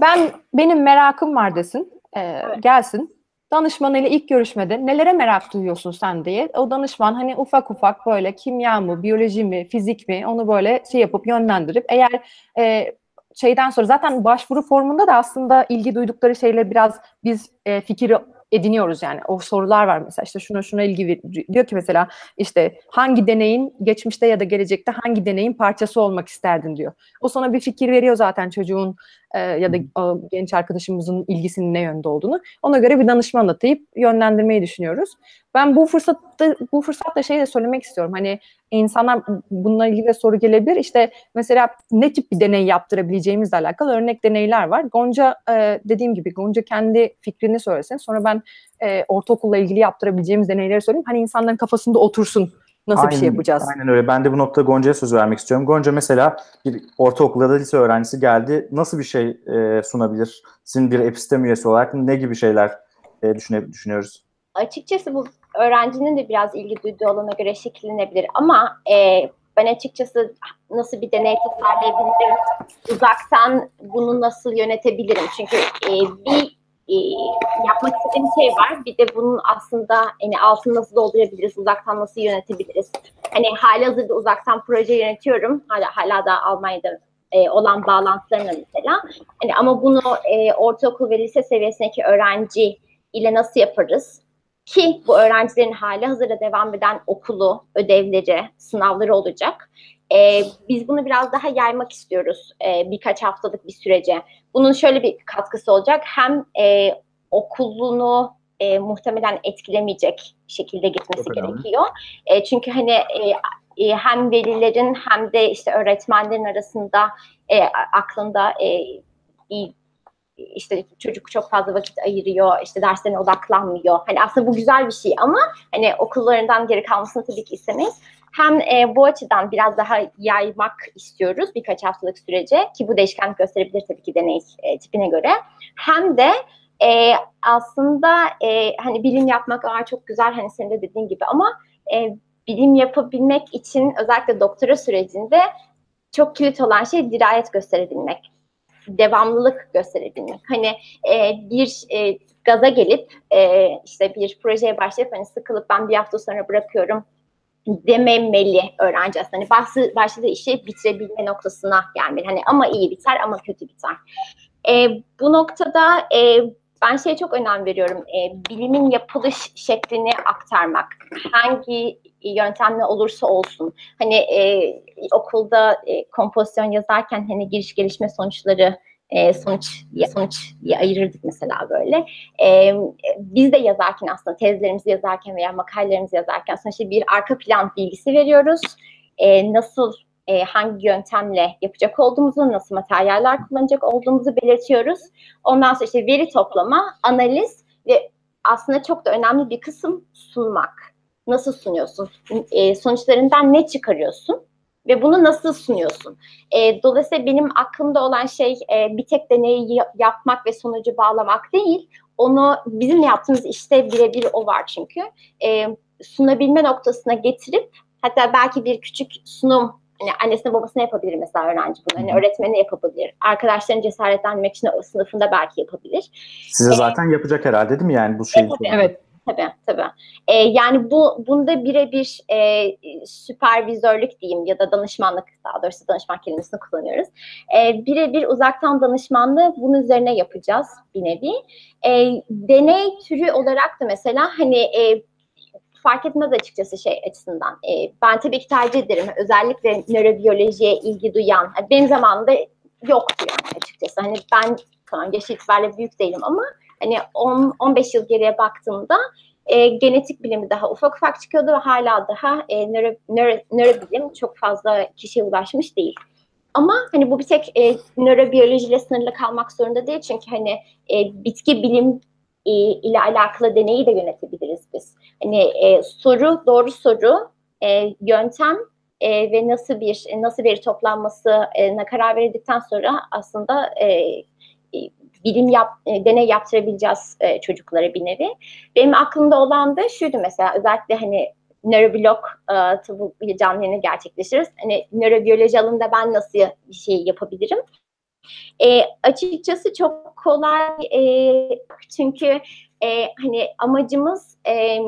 Ben benim merakım var desin. Ee, evet. Gelsin. Danışmanıyla ilk görüşmede nelere merak duyuyorsun sen diye. O danışman hani ufak ufak böyle kimya mı, biyoloji mi, fizik mi onu böyle şey yapıp yönlendirip eğer e, şeyden sonra zaten başvuru formunda da aslında ilgi duydukları şeyle biraz biz e, fikir ediniyoruz yani. O sorular var mesela işte şuna şuna ilgi diyor ki mesela işte hangi deneyin geçmişte ya da gelecekte hangi deneyin parçası olmak isterdin diyor. O sana bir fikir veriyor zaten çocuğun e, ya da o, genç arkadaşımızın ilgisinin ne yönde olduğunu. Ona göre bir danışman atayıp yönlendirmeyi düşünüyoruz. Ben bu fırsatta bu fırsatla şey de söylemek istiyorum. Hani insanlar bununla ilgili de soru gelebilir. İşte mesela ne tip bir deney yaptırabileceğimizle alakalı örnek deneyler var. Gonca e, dediğim gibi Gonca kendi fikrini söylesin. Sonra ben e, ortaokulla ilgili yaptırabileceğimiz deneyleri söyleyeyim. Hani insanların kafasında otursun nasıl aynen, bir şey yapacağız? Aynen öyle. Ben de bu noktada Gonca'ya söz vermek istiyorum. Gonca mesela bir ortaokulda da lise öğrencisi geldi. Nasıl bir şey e, sunabilir? Sizin bir epistem üyesi olarak ne gibi şeyler e, düşüne, düşünüyoruz? Açıkçası bu öğrencinin de biraz ilgi duyduğu alana göre şekillenebilir ama e, ben açıkçası nasıl bir deney tasarlayabilirim, uzaktan bunu nasıl yönetebilirim? Çünkü e, bir e, yapmak istediğim şey var. Bir de bunun aslında hani altını nasıl doldurabiliriz, uzaktan nasıl yönetebiliriz? Hani hali hazırda uzaktan proje yönetiyorum. Hala, hala da Almanya'da e, olan bağlantılarına mesela. Hani ama bunu e, ortaokul ve lise seviyesindeki öğrenci ile nasıl yaparız? Ki bu öğrencilerin hali hazırda devam eden okulu, ödevleri, sınavları olacak. Ee, biz bunu biraz daha yaymak istiyoruz e, birkaç haftalık bir sürece. Bunun şöyle bir katkısı olacak. Hem e, okulunu e, muhtemelen etkilemeyecek şekilde gitmesi Çok gerekiyor. E, çünkü hani e, e, hem velilerin hem de işte öğretmenlerin arasında e, aklında e, bir işte çocuk çok fazla vakit ayırıyor, işte derslerine odaklanmıyor. Hani aslında bu güzel bir şey ama hani okullarından geri kalmasını tabii ki istemeyiz. Hem e, bu açıdan biraz daha yaymak istiyoruz birkaç haftalık sürece ki bu değişkenlik gösterebilir tabii ki deney e, tipine göre. Hem de e, aslında e, hani bilim yapmak aa, çok güzel hani senin de dediğin gibi ama e, bilim yapabilmek için özellikle doktora sürecinde çok kilit olan şey dirayet gösterebilmek devamlılık gösterebilmek. Hani e, bir e, gaza gelip e, işte bir projeye başlayıp hani sıkılıp ben bir hafta sonra bırakıyorum dememeli öğrenci aslında. Hani başladığı, başladığı işi bitirebilme noktasına gelmeli. Hani ama iyi biter ama kötü biter. E, bu noktada e, ben şeye çok önem veriyorum. E, bilimin yapılış şeklini aktarmak. Hangi yöntemle olursa olsun. Hani e, okulda e, kompozisyon yazarken hani giriş gelişme sonuçları e, sonuç sonuç diye ayırırdık mesela böyle. E, biz de yazarken aslında tezlerimizi yazarken veya makalelerimizi yazarken sonuçta bir arka plan bilgisi veriyoruz. E, nasıl e, hangi yöntemle yapacak olduğumuzu, nasıl materyaller kullanacak olduğumuzu belirtiyoruz. Ondan sonra işte veri toplama, analiz ve aslında çok da önemli bir kısım sunmak nasıl sunuyorsun? E, sonuçlarından ne çıkarıyorsun? Ve bunu nasıl sunuyorsun? E, dolayısıyla benim aklımda olan şey e, bir tek deneyi yapmak ve sonucu bağlamak değil. Onu bizim yaptığımız işte birebir o var çünkü. E, sunabilme noktasına getirip hatta belki bir küçük sunum hani annesine babasına yapabilir mesela öğrenci bunu. Hani öğretmeni yapabilir. Arkadaşlarını cesaretlendirmek için o sınıfında belki yapabilir. Size ee, zaten yapacak herhalde değil mi yani bu şeyi? Evet. evet. Tabii tabii. E, yani bu bunda birebir e, süpervizörlük diyeyim ya da danışmanlık daha doğrusu danışman kelimesini kullanıyoruz. E, birebir uzaktan danışmanlığı bunun üzerine yapacağız bir nevi. E, deney türü olarak da mesela hani e, fark etmez açıkçası şey açısından. E, ben tabii ki tercih ederim. Özellikle nörobiyolojiye ilgi duyan. Benim zamanımda yoktu yani açıkçası. Hani ben tamam yaş itibariyle büyük değilim ama hani 10 15 yıl geriye baktığımda e, genetik bilimi daha ufak ufak çıkıyordu ve hala daha e, nöro, nöro, nörobilim çok fazla kişiye ulaşmış değil. Ama hani bu bir tek e, nörobiyolojiyle sınırlı kalmak zorunda değil çünkü hani e, bitki bilim e, ile alakalı deneyi de yönetebiliriz biz. Hani e, soru, doğru soru, e, yöntem e, ve nasıl bir nasıl bir toplanması e, karar verildikten sonra aslında e, bilim yap, e, deney yaptırabileceğiz e, çocuklara bir nevi. Benim aklımda olan da şuydu mesela özellikle hani nöroblog e, tabii canlı yayını gerçekleştiririz. Hani nörobiyoloji alanında ben nasıl bir şey yapabilirim? E, açıkçası çok kolay e, çünkü e, hani amacımız e,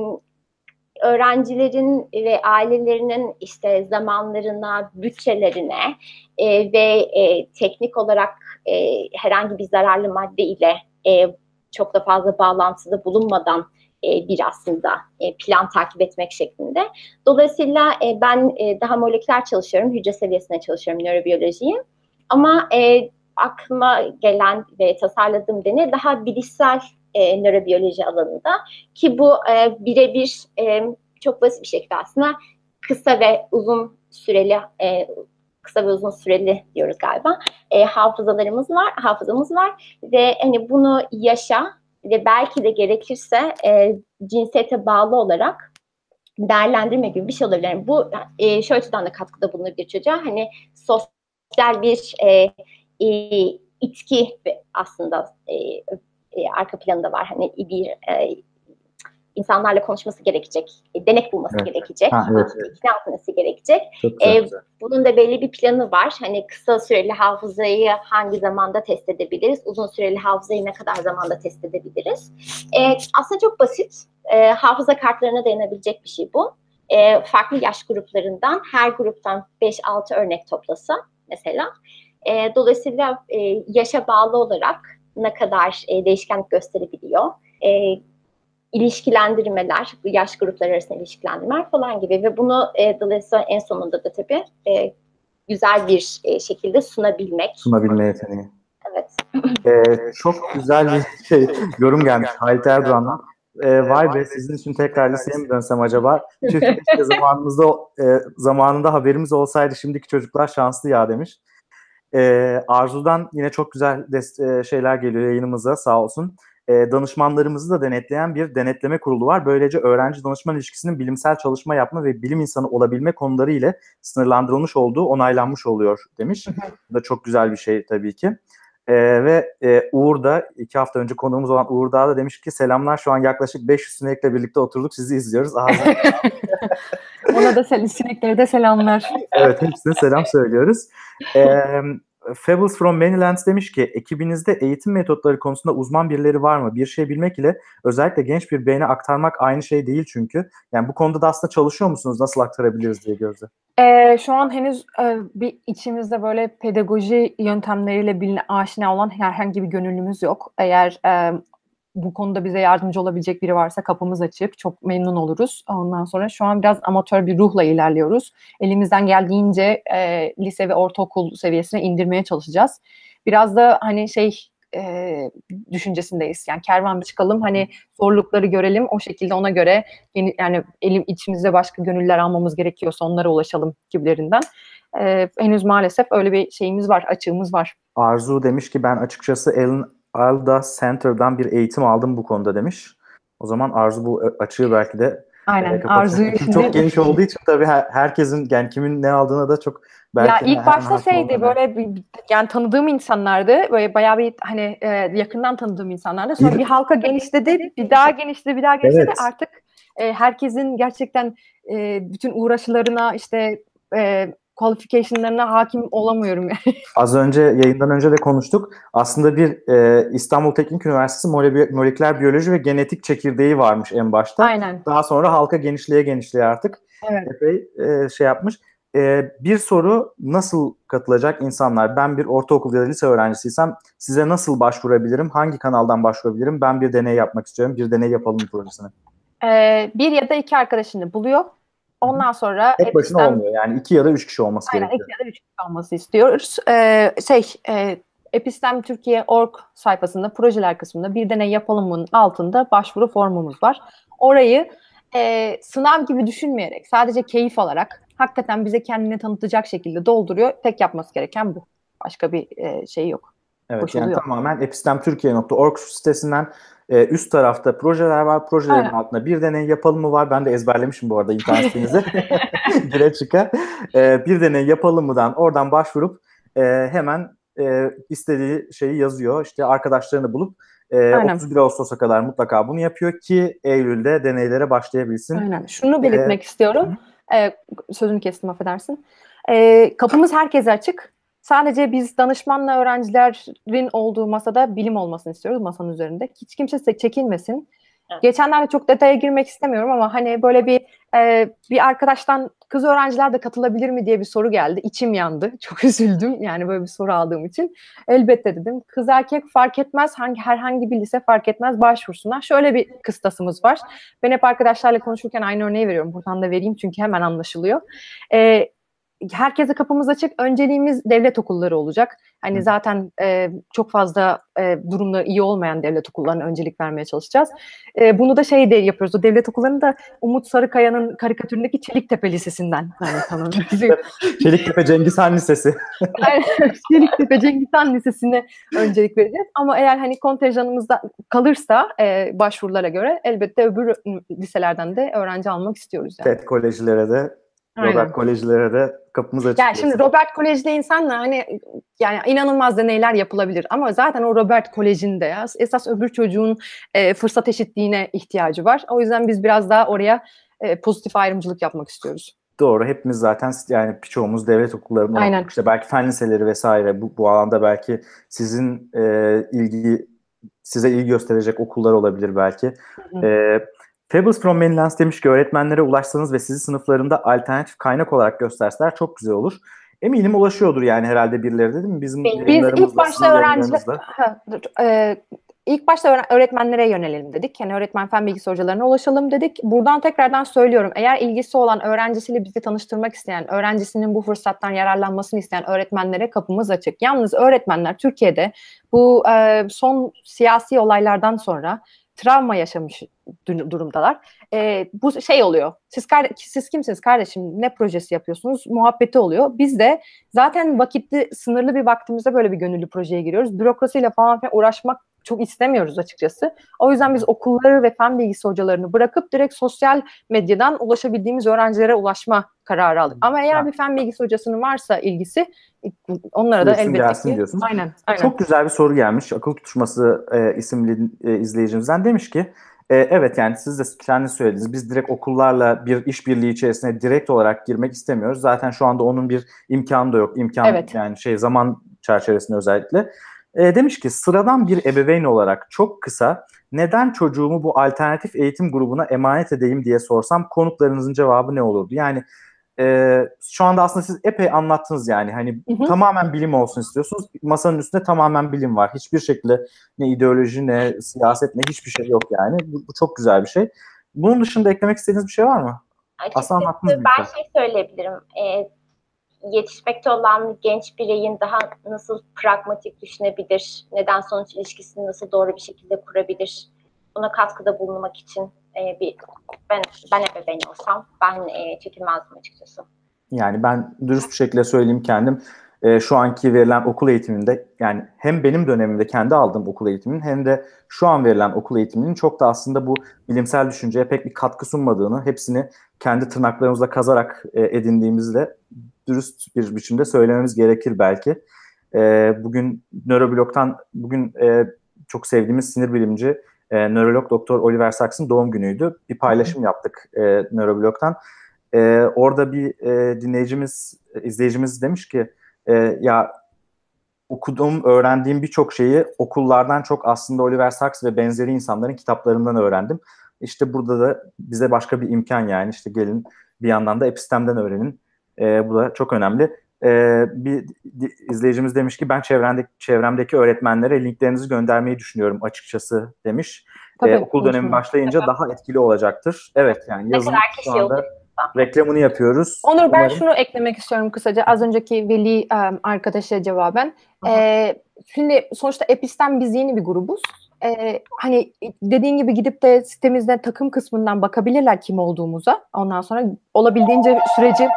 öğrencilerin ve ailelerinin işte zamanlarına, bütçelerine e, ve e, teknik olarak e, herhangi bir zararlı madde ile e, çok da fazla bağlantıda bulunmadan e, bir aslında e, plan takip etmek şeklinde. Dolayısıyla e, ben e, daha moleküler çalışıyorum, hücre seviyesine çalışıyorum nörobiyolojiyi. Ama e, aklıma gelen ve tasarladığım deney daha bilişsel e, nörobiyoloji alanında ki bu e, birebir e, çok basit bir şekilde aslında kısa ve uzun süreli e, kısa ve uzun süreli diyoruz galiba e, hafızalarımız var hafızamız var ve hani bunu yaşa ve belki de gerekirse e, cinsiyete bağlı olarak değerlendirme gibi bir şey olabilir. Yani bu e, şu açıdan da katkıda bulunabilir çocuğa. Hani sosyal bir e, e, itki aslında e, e, arka planında var. Hani bir e, insanlarla konuşması gerekecek, e, denek bulması evet. gerekecek, ha, evet, evet. ikna etmesi gerekecek. E, bunun da belli bir planı var. Hani kısa süreli hafızayı hangi zamanda test edebiliriz, uzun süreli hafızayı ne kadar zamanda test edebiliriz. E, aslında çok basit. E, hafıza kartlarına dayanabilecek bir şey bu. E, farklı yaş gruplarından her gruptan 5-6 örnek toplasa mesela. E, dolayısıyla e, yaşa bağlı olarak ne kadar e, değişkenlik gösterebiliyor. E, ilişkilendirmeler, yaş grupları arasında ilişkilendirmeler falan gibi ve bunu e, dolayısıyla en sonunda da tabii e, güzel bir e, şekilde sunabilmek. Sunabilme yeteneği. Evet. Ee, çok güzel bir şey yorum gelmiş Halit Erdoğan'dan. Ee, vay be sizin için tekrar liseye mi dönsem acaba? Çünkü zamanımızda e, zamanında haberimiz olsaydı şimdiki çocuklar şanslı ya demiş. Ee, Arzu'dan yine çok güzel e, şeyler geliyor yayınımıza sağ olsun. Ee, danışmanlarımızı da denetleyen bir denetleme kurulu var. Böylece öğrenci danışman ilişkisinin bilimsel çalışma yapma ve bilim insanı olabilme konuları ile sınırlandırılmış olduğu onaylanmış oluyor demiş. Bu da çok güzel bir şey tabii ki. Ee, ve e, Uğur da iki hafta önce konuğumuz olan Uğur Dağ da demiş ki selamlar şu an yaklaşık 500 sinekle birlikte oturduk sizi izliyoruz. Ona da sel sineklere de selamlar. evet hepsine selam söylüyoruz. Ee, Fables from Manylands demiş ki ekibinizde eğitim metotları konusunda uzman birileri var mı? Bir şey bilmek ile özellikle genç bir beyne aktarmak aynı şey değil çünkü. Yani bu konuda da aslında çalışıyor musunuz? Nasıl aktarabiliriz diye Gözde. Ee, şu an henüz e, bir içimizde böyle pedagoji yöntemleriyle biline aşina olan herhangi bir gönüllümüz yok. Eğer e, bu konuda bize yardımcı olabilecek biri varsa kapımız açık. Çok memnun oluruz. Ondan sonra şu an biraz amatör bir ruhla ilerliyoruz. Elimizden geldiğince e, lise ve ortaokul seviyesine indirmeye çalışacağız. Biraz da hani şey e, düşüncesindeyiz. Yani kervan çıkalım hani zorlukları görelim o şekilde ona göre yeni, yani elim içimizde başka gönüller almamız gerekiyorsa onlara ulaşalım gibilerinden. E, henüz maalesef öyle bir şeyimiz var, açığımız var. Arzu demiş ki ben açıkçası Ellen Alda Center'dan bir eğitim aldım bu konuda demiş. O zaman Arzu bu açığı belki de Aynen e, Arzu'yu çok geniş olduğu için tabii her, herkesin yani kimin ne aldığına da çok belki ya ilk başta şeydi böyle bir, yani tanıdığım insanlardı. Böyle bayağı bir hani e, yakından tanıdığım insanlardı. Sonra bir, halka genişledi bir daha genişledi bir daha genişledi. Evet. artık e, herkesin gerçekten e, bütün uğraşlarına işte e, qualification'larına hakim olamıyorum yani. Az önce yayından önce de konuştuk. Aslında bir e, İstanbul Teknik Üniversitesi moleküler biyoloji ve genetik çekirdeği varmış en başta. Aynen. Daha sonra halka genişliğe genişliğe artık evet. epey e, şey yapmış. E, bir soru nasıl katılacak insanlar? Ben bir ortaokul ya da lise öğrencisiysem size nasıl başvurabilirim? Hangi kanaldan başvurabilirim? Ben bir deney yapmak istiyorum. Bir deney yapalım projesini. Ee, bir ya da iki arkadaşını buluyor Ondan sonra tek başına epistem... olmuyor yani iki ya da üç kişi olması Aynen, gerekiyor. iki ya da üç kişi olması istiyoruz. Ee, şey e, Epistem Türkiye org sayfasında projeler kısmında bir deney yapalımın altında başvuru formumuz var. Orayı e, sınav gibi düşünmeyerek sadece keyif alarak hakikaten bize kendini tanıtacak şekilde dolduruyor. Tek yapması gereken bu. Başka bir e, şey yok. Evet Koşulu yani tamamen epistemtürkiye.org sitesinden e, üst tarafta projeler var. Projelerin Aynen. altında bir deney yapalım mı var. Ben de ezberlemişim bu arada internet sitenize. Gire çıkar. E, bir deney yapalım mıdan oradan başvurup e, hemen e, istediği şeyi yazıyor. İşte arkadaşlarını bulup E, Aynen. 31 Ağustos'a kadar mutlaka bunu yapıyor ki Eylül'de deneylere başlayabilsin. Aynen. Şunu belirtmek istiyorum. Ee, sözünü kestim affedersin. Ee, kapımız herkese açık. Sadece biz danışmanla öğrencilerin olduğu masada bilim olmasını istiyoruz masanın üzerinde. Hiç kimse se- çekinmesin. Evet. Geçenlerde çok detaya girmek istemiyorum ama hani böyle bir e, bir arkadaştan kız öğrenciler de katılabilir mi diye bir soru geldi. İçim yandı. Çok üzüldüm yani böyle bir soru aldığım için. Elbette dedim. Kız erkek fark etmez. Hangi herhangi bir lise fark etmez başvursunlar. Şöyle bir kıstasımız var. Ben hep arkadaşlarla konuşurken aynı örneği veriyorum. Buradan da vereyim çünkü hemen anlaşılıyor. Ee, herkese kapımız açık. Önceliğimiz devlet okulları olacak. Hani zaten e, çok fazla e, durumda iyi olmayan devlet okullarına öncelik vermeye çalışacağız. E, bunu da şey de yapıyoruz. O devlet okullarını da Umut Sarıkaya'nın karikatüründeki Çeliktepe Lisesi'nden hani tanımlıyoruz. Çeliktepe Cengiz Han Lisesi. Çeliktepe Cengiz Han Lisesi'ne öncelik vereceğiz. Ama eğer hani kontenjanımızda kalırsa e, başvurulara göre elbette öbür liselerden de öğrenci almak istiyoruz. Yani. TED kolejlere de, Aynen. Robert kolejlere de kapımız açık. Yani şimdi Robert Kolej'de insanla hani yani inanılmaz deneyler yapılabilir ama zaten o Robert Kolej'inde ya esas öbür çocuğun e, fırsat eşitliğine ihtiyacı var. O yüzden biz biraz daha oraya e, pozitif ayrımcılık yapmak istiyoruz. Doğru. Hepimiz zaten yani birçoğumuz devlet okullarından Aynen. okuduk. İşte belki fen liseleri vesaire bu, bu alanda belki sizin e, ilgi size ilgi gösterecek okullar olabilir belki. hı. E, Fables from Mainlands demiş ki öğretmenlere ulaşsanız ve sizi sınıflarında alternatif kaynak olarak gösterseler çok güzel olur. Eminim ulaşıyordur yani herhalde birileri de değil mi? Bizim Biz ilk başta öğrenciler, e, ilk başta öğre- öğretmenlere yönelelim dedik. Yani öğretmen fen bilgisi hocalarına ulaşalım dedik. Buradan tekrardan söylüyorum. Eğer ilgisi olan öğrencisiyle bizi tanıştırmak isteyen, öğrencisinin bu fırsattan yararlanmasını isteyen öğretmenlere kapımız açık. Yalnız öğretmenler Türkiye'de bu e, son siyasi olaylardan sonra travma yaşamış durumdalar. E, bu şey oluyor. Siz siz kimsiniz kardeşim? Ne projesi yapıyorsunuz? Muhabbeti oluyor. Biz de zaten vakitli sınırlı bir vaktimizde böyle bir gönüllü projeye giriyoruz. Bürokrasiyle falan filan uğraşmak çok istemiyoruz açıkçası. O yüzden biz okulları ve fen bilgisi hocalarını bırakıp direkt sosyal medyadan ulaşabildiğimiz öğrencilere ulaşma kararı aldık. Ama eğer bir fen bilgisi hocasının varsa ilgisi onlara da elbette gelsin ki. diyorsunuz. Aynen. aynen. Çok güzel bir soru gelmiş. Akıl tutuşması e, isimli e, izleyicimizden demiş ki e, evet yani siz de kendiniz söylediniz. Biz direkt okullarla bir işbirliği içerisine direkt olarak girmek istemiyoruz. Zaten şu anda onun bir imkanı da yok. İmkan Evet. yani şey zaman çerçevesinde özellikle. E, demiş ki sıradan bir ebeveyn olarak çok kısa neden çocuğumu bu alternatif eğitim grubuna emanet edeyim diye sorsam konuklarınızın cevabı ne olurdu? Yani e, şu anda aslında siz epey anlattınız yani hani Hı hı. tamamen bilim olsun istiyorsunuz. Masanın üstünde tamamen bilim var. Hiçbir şekilde ne ideoloji ne siyaset ne hiçbir şey yok yani. Bu, bu çok güzel bir şey. Bunun dışında eklemek istediğiniz bir şey var mı? Aslında Açıkçası ben şey. şey söyleyebilirim. Ee, yetişmekte olan genç bireyin daha nasıl pragmatik düşünebilir, neden sonuç ilişkisini nasıl doğru bir şekilde kurabilir, buna katkıda bulunmak için e, bir ben ben ebeveyn olsam ben e, çekinmezdim açıkçası. Yani ben dürüst bir şekilde söyleyeyim kendim. E, şu anki verilen okul eğitiminde yani hem benim dönemimde kendi aldığım okul eğitiminin hem de şu an verilen okul eğitiminin çok da aslında bu bilimsel düşünceye pek bir katkı sunmadığını, hepsini kendi tırnaklarımızla kazarak e, edindiğimizi de dürüst bir biçimde söylememiz gerekir belki. E, bugün nörobloktan bugün e, çok sevdiğimiz sinir bilimci e, nörolog doktor Oliver Sacks'ın doğum günüydü. Bir paylaşım yaptık e, nörobloktan. E, orada bir e, dinleyicimiz, e, izleyicimiz demiş ki e, ya okuduğum, öğrendiğim birçok şeyi okullardan çok aslında Oliver Sacks ve benzeri insanların kitaplarından öğrendim. İşte burada da bize başka bir imkan yani işte gelin bir yandan da epistemden öğrenin. E, bu da çok önemli. E, bir izleyicimiz demiş ki ben çevremdeki, çevremdeki öğretmenlere linklerinizi göndermeyi düşünüyorum açıkçası demiş. Tabii, E, okul dönemi başlayınca daha etkili olacaktır. Evet yani yazın şu anda olur? Reklamını yapıyoruz. Onur ben Umarım- şunu eklemek istiyorum kısaca. Az önceki veli e, arkadaşa cevaben. E, şimdi sonuçta Epistem biz yeni bir grubuz. E, hani dediğin gibi gidip de sitemizde takım kısmından bakabilirler kim olduğumuza. Ondan sonra olabildiğince süreci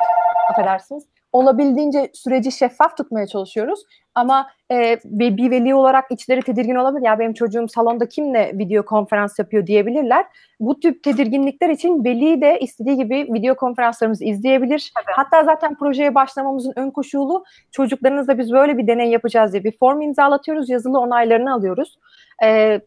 affedersiniz. Olabildiğince süreci şeffaf tutmaya çalışıyoruz. Ama e, bir, bir veli olarak içleri tedirgin olabilir. Ya benim çocuğum salonda kimle video konferans yapıyor diyebilirler. Bu tip tedirginlikler için veli de istediği gibi video konferanslarımızı izleyebilir. Tabii. Hatta zaten projeye başlamamızın ön koşulu çocuklarınızla biz böyle bir deney yapacağız diye bir form imzalatıyoruz. Yazılı onaylarını alıyoruz. Ee,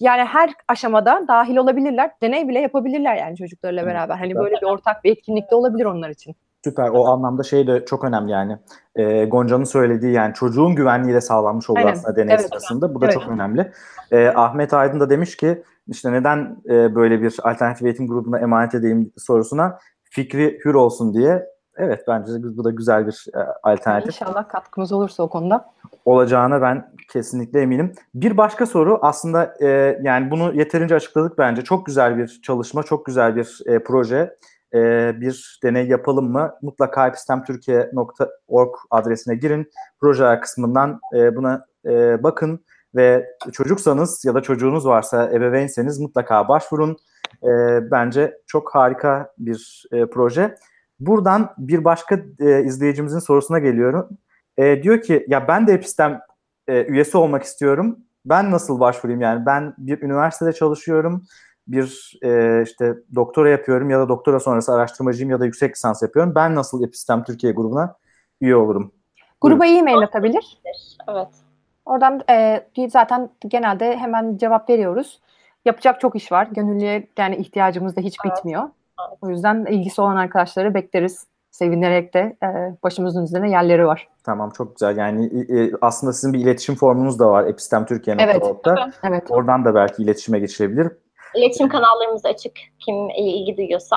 yani her aşamada dahil olabilirler. Deney bile yapabilirler yani çocuklarla beraber. Hani böyle bir ortak bir etkinlikte olabilir onlar için. Süper. O anlamda şey de çok önemli yani. E, Gonca'nın söylediği yani çocuğun güvenliği de sağlanmış Aynen. aslında deney Evet. sırasında. Bu da Evet. çok önemli. E, Ahmet Aydın da demiş ki işte neden e, böyle bir alternatif eğitim grubuna emanet edeyim sorusuna fikri hür olsun diye. Evet bence bu da güzel bir e, alternatif İnşallah katkımız olursa o konuda. olacağına ben kesinlikle eminim. Bir başka soru aslında e, yani bunu yeterince açıkladık bence. Çok güzel bir çalışma, çok güzel bir e, proje. E, bir deney yapalım mı? Mutlaka epistemtürkiye.org adresine girin. Projeler kısmından e, buna e, bakın ve çocuksanız ya da çocuğunuz varsa ebeveynseniz mutlaka başvurun. E, bence çok harika bir e, proje. Buradan bir başka e, izleyicimizin sorusuna geliyorum. E, diyor ki ya ben de epistem e, üyesi olmak istiyorum. Ben nasıl başvurayım yani? Ben bir üniversitede çalışıyorum. Bir e, işte doktora yapıyorum ya da doktora sonrası araştırmacıyım ya da yüksek lisans yapıyorum. Ben nasıl Epistem Türkiye grubuna üye olurum? Gruba e-mail atabilir. Evet. Oradan e, zaten genelde hemen cevap veriyoruz. Yapacak çok iş var. Gönüllüye yani ihtiyacımız da hiç Evet. bitmiyor. Evet. O yüzden ilgisi olan arkadaşları bekleriz. Sevinerek de e, başımızın üzerine yerleri var. Tamam çok güzel. Yani e, aslında sizin bir iletişim formunuz da var epistemtürkiye.org'da. Evet. Oradan da belki iletişime geçilebilir. İletişim kanallarımız açık. Kim ilgi duyuyorsa.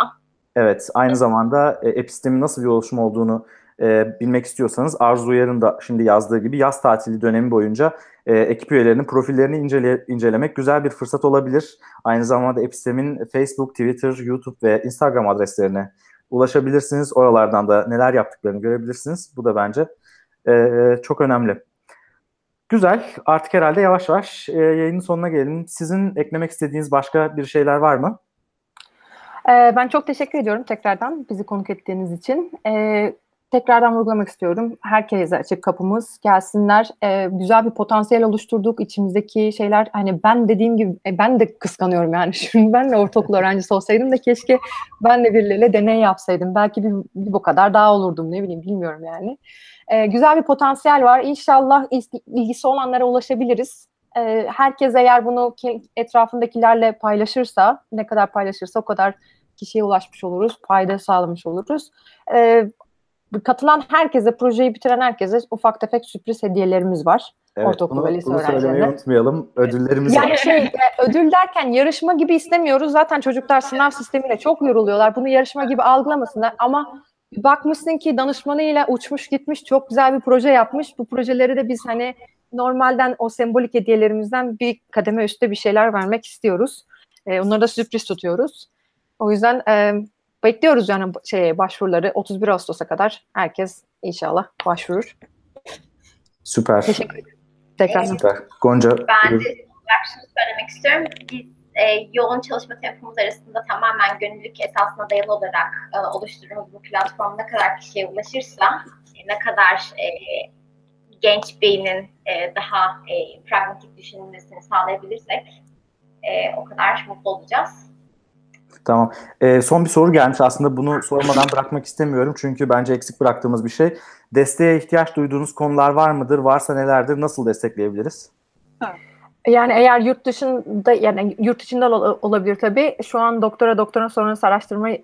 Evet, aynı zamanda e, epistemin nasıl bir oluşum olduğunu e, bilmek istiyorsanız Arzu Uyar'ın da şimdi yazdığı gibi yaz tatili dönemi boyunca e, ekip üyelerinin profillerini incele, incelemek güzel bir fırsat olabilir. Aynı zamanda epistemin Facebook, Twitter, YouTube ve Instagram adreslerine ulaşabilirsiniz. Oralardan da neler yaptıklarını görebilirsiniz. Bu da bence e, çok önemli. Güzel. Artık herhalde yavaş yavaş e, yayının sonuna gelelim. Sizin eklemek istediğiniz başka bir şeyler var mı? Ee, ben çok teşekkür ediyorum tekrardan bizi konuk ettiğiniz için. Tekrardan vurgulamak istiyorum. Herkese açık kapımız. Gelsinler. Ee, güzel bir potansiyel oluşturduk. İçimizdeki şeyler hani ben dediğim gibi e, ben de kıskanıyorum yani. Şimdi ben de ortaokul öğrencisi olsaydım da keşke ben de birileriyle deney yapsaydım. Belki bir, bir bu kadar daha olurdum ne bileyim bilmiyorum yani. Ee, güzel bir potansiyel var. İnşallah il- ilgisi olanlara ulaşabiliriz. Ee, herkes eğer bunu etrafındakilerle paylaşırsa, ne kadar paylaşırsa o kadar kişiye ulaşmış oluruz, fayda sağlamış oluruz. Ee, katılan herkese, projeyi bitiren herkese ufak tefek sürpriz hediyelerimiz var. Ortaokul bunu, ve lise bunu söylemeyi unutmayalım. Ödüllerimiz var. Yani şey e, ödül derken yarışma gibi istemiyoruz. Zaten çocuklar sınav sistemiyle çok yoruluyorlar. Bunu yarışma gibi algılamasınlar ama bakmışsın ki danışmanıyla uçmuş gitmiş çok güzel bir proje yapmış. Bu projeleri de biz hani normalden o sembolik hediyelerimizden bir kademe üstte bir şeyler vermek istiyoruz. E, onları da sürpriz tutuyoruz. O yüzden e, bekliyoruz yani şeye başvuruları 31 Ağustos'a kadar herkes inşallah başvurur. Süper. Teşekkür ederim. Tekrar. Süper. Gonca. Ben de şunu söylemek istiyorum. Biz e, yoğun çalışma tempomuz arasında tamamen gönüllülük esasına dayalı olarak e, oluşturduğumuz bu platform ne kadar kişiye ulaşırsa, e, ne kadar e, genç beynin e, daha e, pragmatik düşünmesini sağlayabilirsek e, o kadar mutlu olacağız. Tamam. Ee, son bir soru gelmiş. Aslında bunu sormadan bırakmak istemiyorum. Çünkü bence eksik bıraktığımız bir şey. Desteğe ihtiyaç duyduğunuz konular var mıdır? Varsa nelerdir? Nasıl destekleyebiliriz? Yani eğer yurt dışında yani yurt içinde ol- olabilir tabii. Şu an doktora doktora sonrası araştırma e,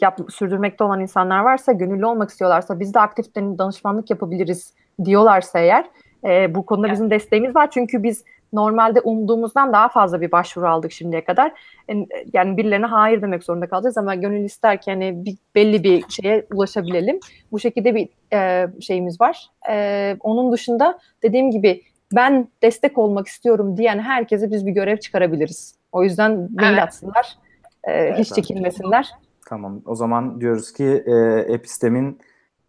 yap, sürdürmekte olan insanlar varsa, gönüllü olmak istiyorlarsa, biz de aktif dan- danışmanlık yapabiliriz diyorlarsa eğer e, bu konuda bizim desteğimiz var. Çünkü biz normalde umduğumuzdan daha fazla bir başvuru aldık şimdiye kadar. Yani birilerine hayır demek zorunda kalacağız ama gönül ister ki hani bir, belli bir şeye ulaşabilelim. Bu şekilde bir e, şeyimiz var. E, onun dışında dediğim gibi ben destek olmak istiyorum diyen herkese biz bir görev çıkarabiliriz. O yüzden mail Evet. atsınlar. e, hiç çekinmesinler. Tamam. O zaman diyoruz ki e, Epistem'in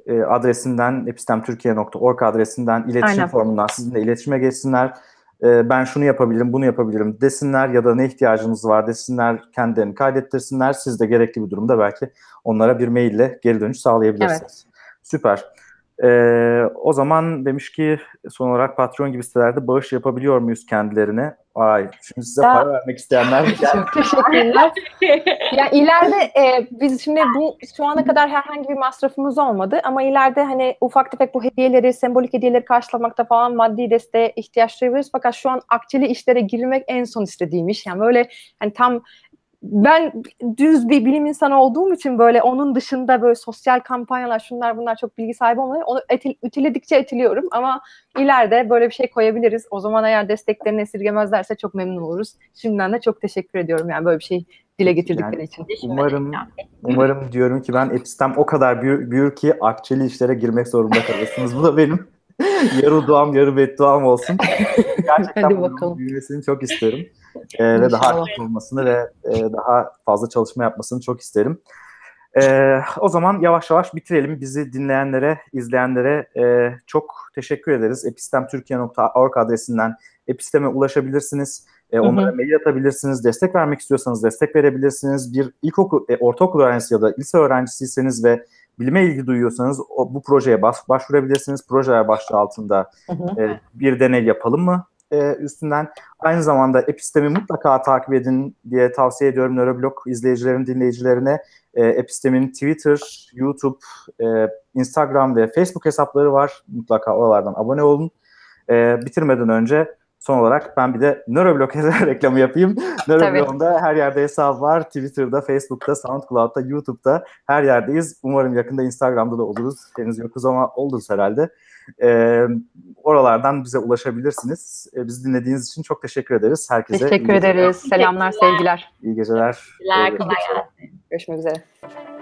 e, adresinden epistemtürkiye.org adresinden iletişim Aynen. formundan sizinle iletişime geçsinler. E, ben şunu yapabilirim, bunu yapabilirim desinler ya da ne ihtiyacınız var desinler, kendilerini kaydettirsinler. Siz de gerekli bir durumda belki onlara bir maille geri dönüş sağlayabilirsiniz. Süper. Ee, o zaman demiş ki son olarak Patreon gibi sitelerde bağış yapabiliyor muyuz kendilerine? Ay, şimdi size Daha- para vermek isteyenler Çok teşekkürler. ya ileride e, biz şimdi bu şu ana kadar herhangi bir masrafımız olmadı ama ileride hani ufak tefek bu hediyeleri, sembolik hediyeleri karşılamakta falan maddi desteğe ihtiyaç duyuyoruz. Fakat şu an akçeli işlere girmek en son istediğim iş. Yani böyle hani tam ben düz bir bilim insanı olduğum için böyle onun dışında böyle sosyal kampanyalar şunlar bunlar çok bilgi sahibi olmadı. Onu etil, ütüledikçe etiliyorum ama ileride böyle bir şey koyabiliriz. O zaman eğer desteklerini esirgemezlerse çok memnun oluruz. Şimdiden de çok teşekkür ediyorum yani böyle bir şey dile getirdikleri Yani için. umarım umarım diyorum ki ben Epistem o kadar büyür, büyür ki akçeli işlere girmek zorunda kalırsınız. Bu da benim yarı duam yarı bedduam olsun. Gerçekten Hadi bakalım. büyümesini çok isterim. Ee, ve daha aktif olmasını ve e, daha fazla çalışma yapmasını çok isterim. Ee, o zaman yavaş yavaş bitirelim. Bizi dinleyenlere, izleyenlere e, çok teşekkür ederiz. epistemtürkiye.org adresinden episteme ulaşabilirsiniz. E, onlara mail atabilirsiniz. Destek vermek istiyorsanız destek verebilirsiniz. Bir ilkokul, e, ortaokul öğrencisi ya da lise öğrencisiyseniz ve bilime ilgi duyuyorsanız o, bu projeye bas, başvurabilirsiniz. Projeler başlığı altında Hı hı. e, bir deney yapalım mı e, üstünden. Aynı zamanda Epistemi mutlaka takip edin diye tavsiye ediyorum Nöroblog izleyicilerin, dinleyicilerine. E, Epistem'in Twitter, YouTube, e, Instagram ve Facebook hesapları var. Mutlaka oralardan abone olun. E, bitirmeden önce son olarak ben bir de Nöroblog reklamı yapayım. Nöroblog'da her yerde hesap var. Twitter'da, Facebook'ta, SoundCloud'da, YouTube'da her yerdeyiz. Umarım yakında Instagram'da da oluruz. Henüz yokuz ama oluruz herhalde. E, oralardan bize ulaşabilirsiniz. E, bizi dinlediğiniz için çok teşekkür ederiz. Herkese Teşekkür geceler. ederiz. Selamlar, sevgiler. İyi geceler. Teşekkürler, kolay gelsin. Görüşmek üzere.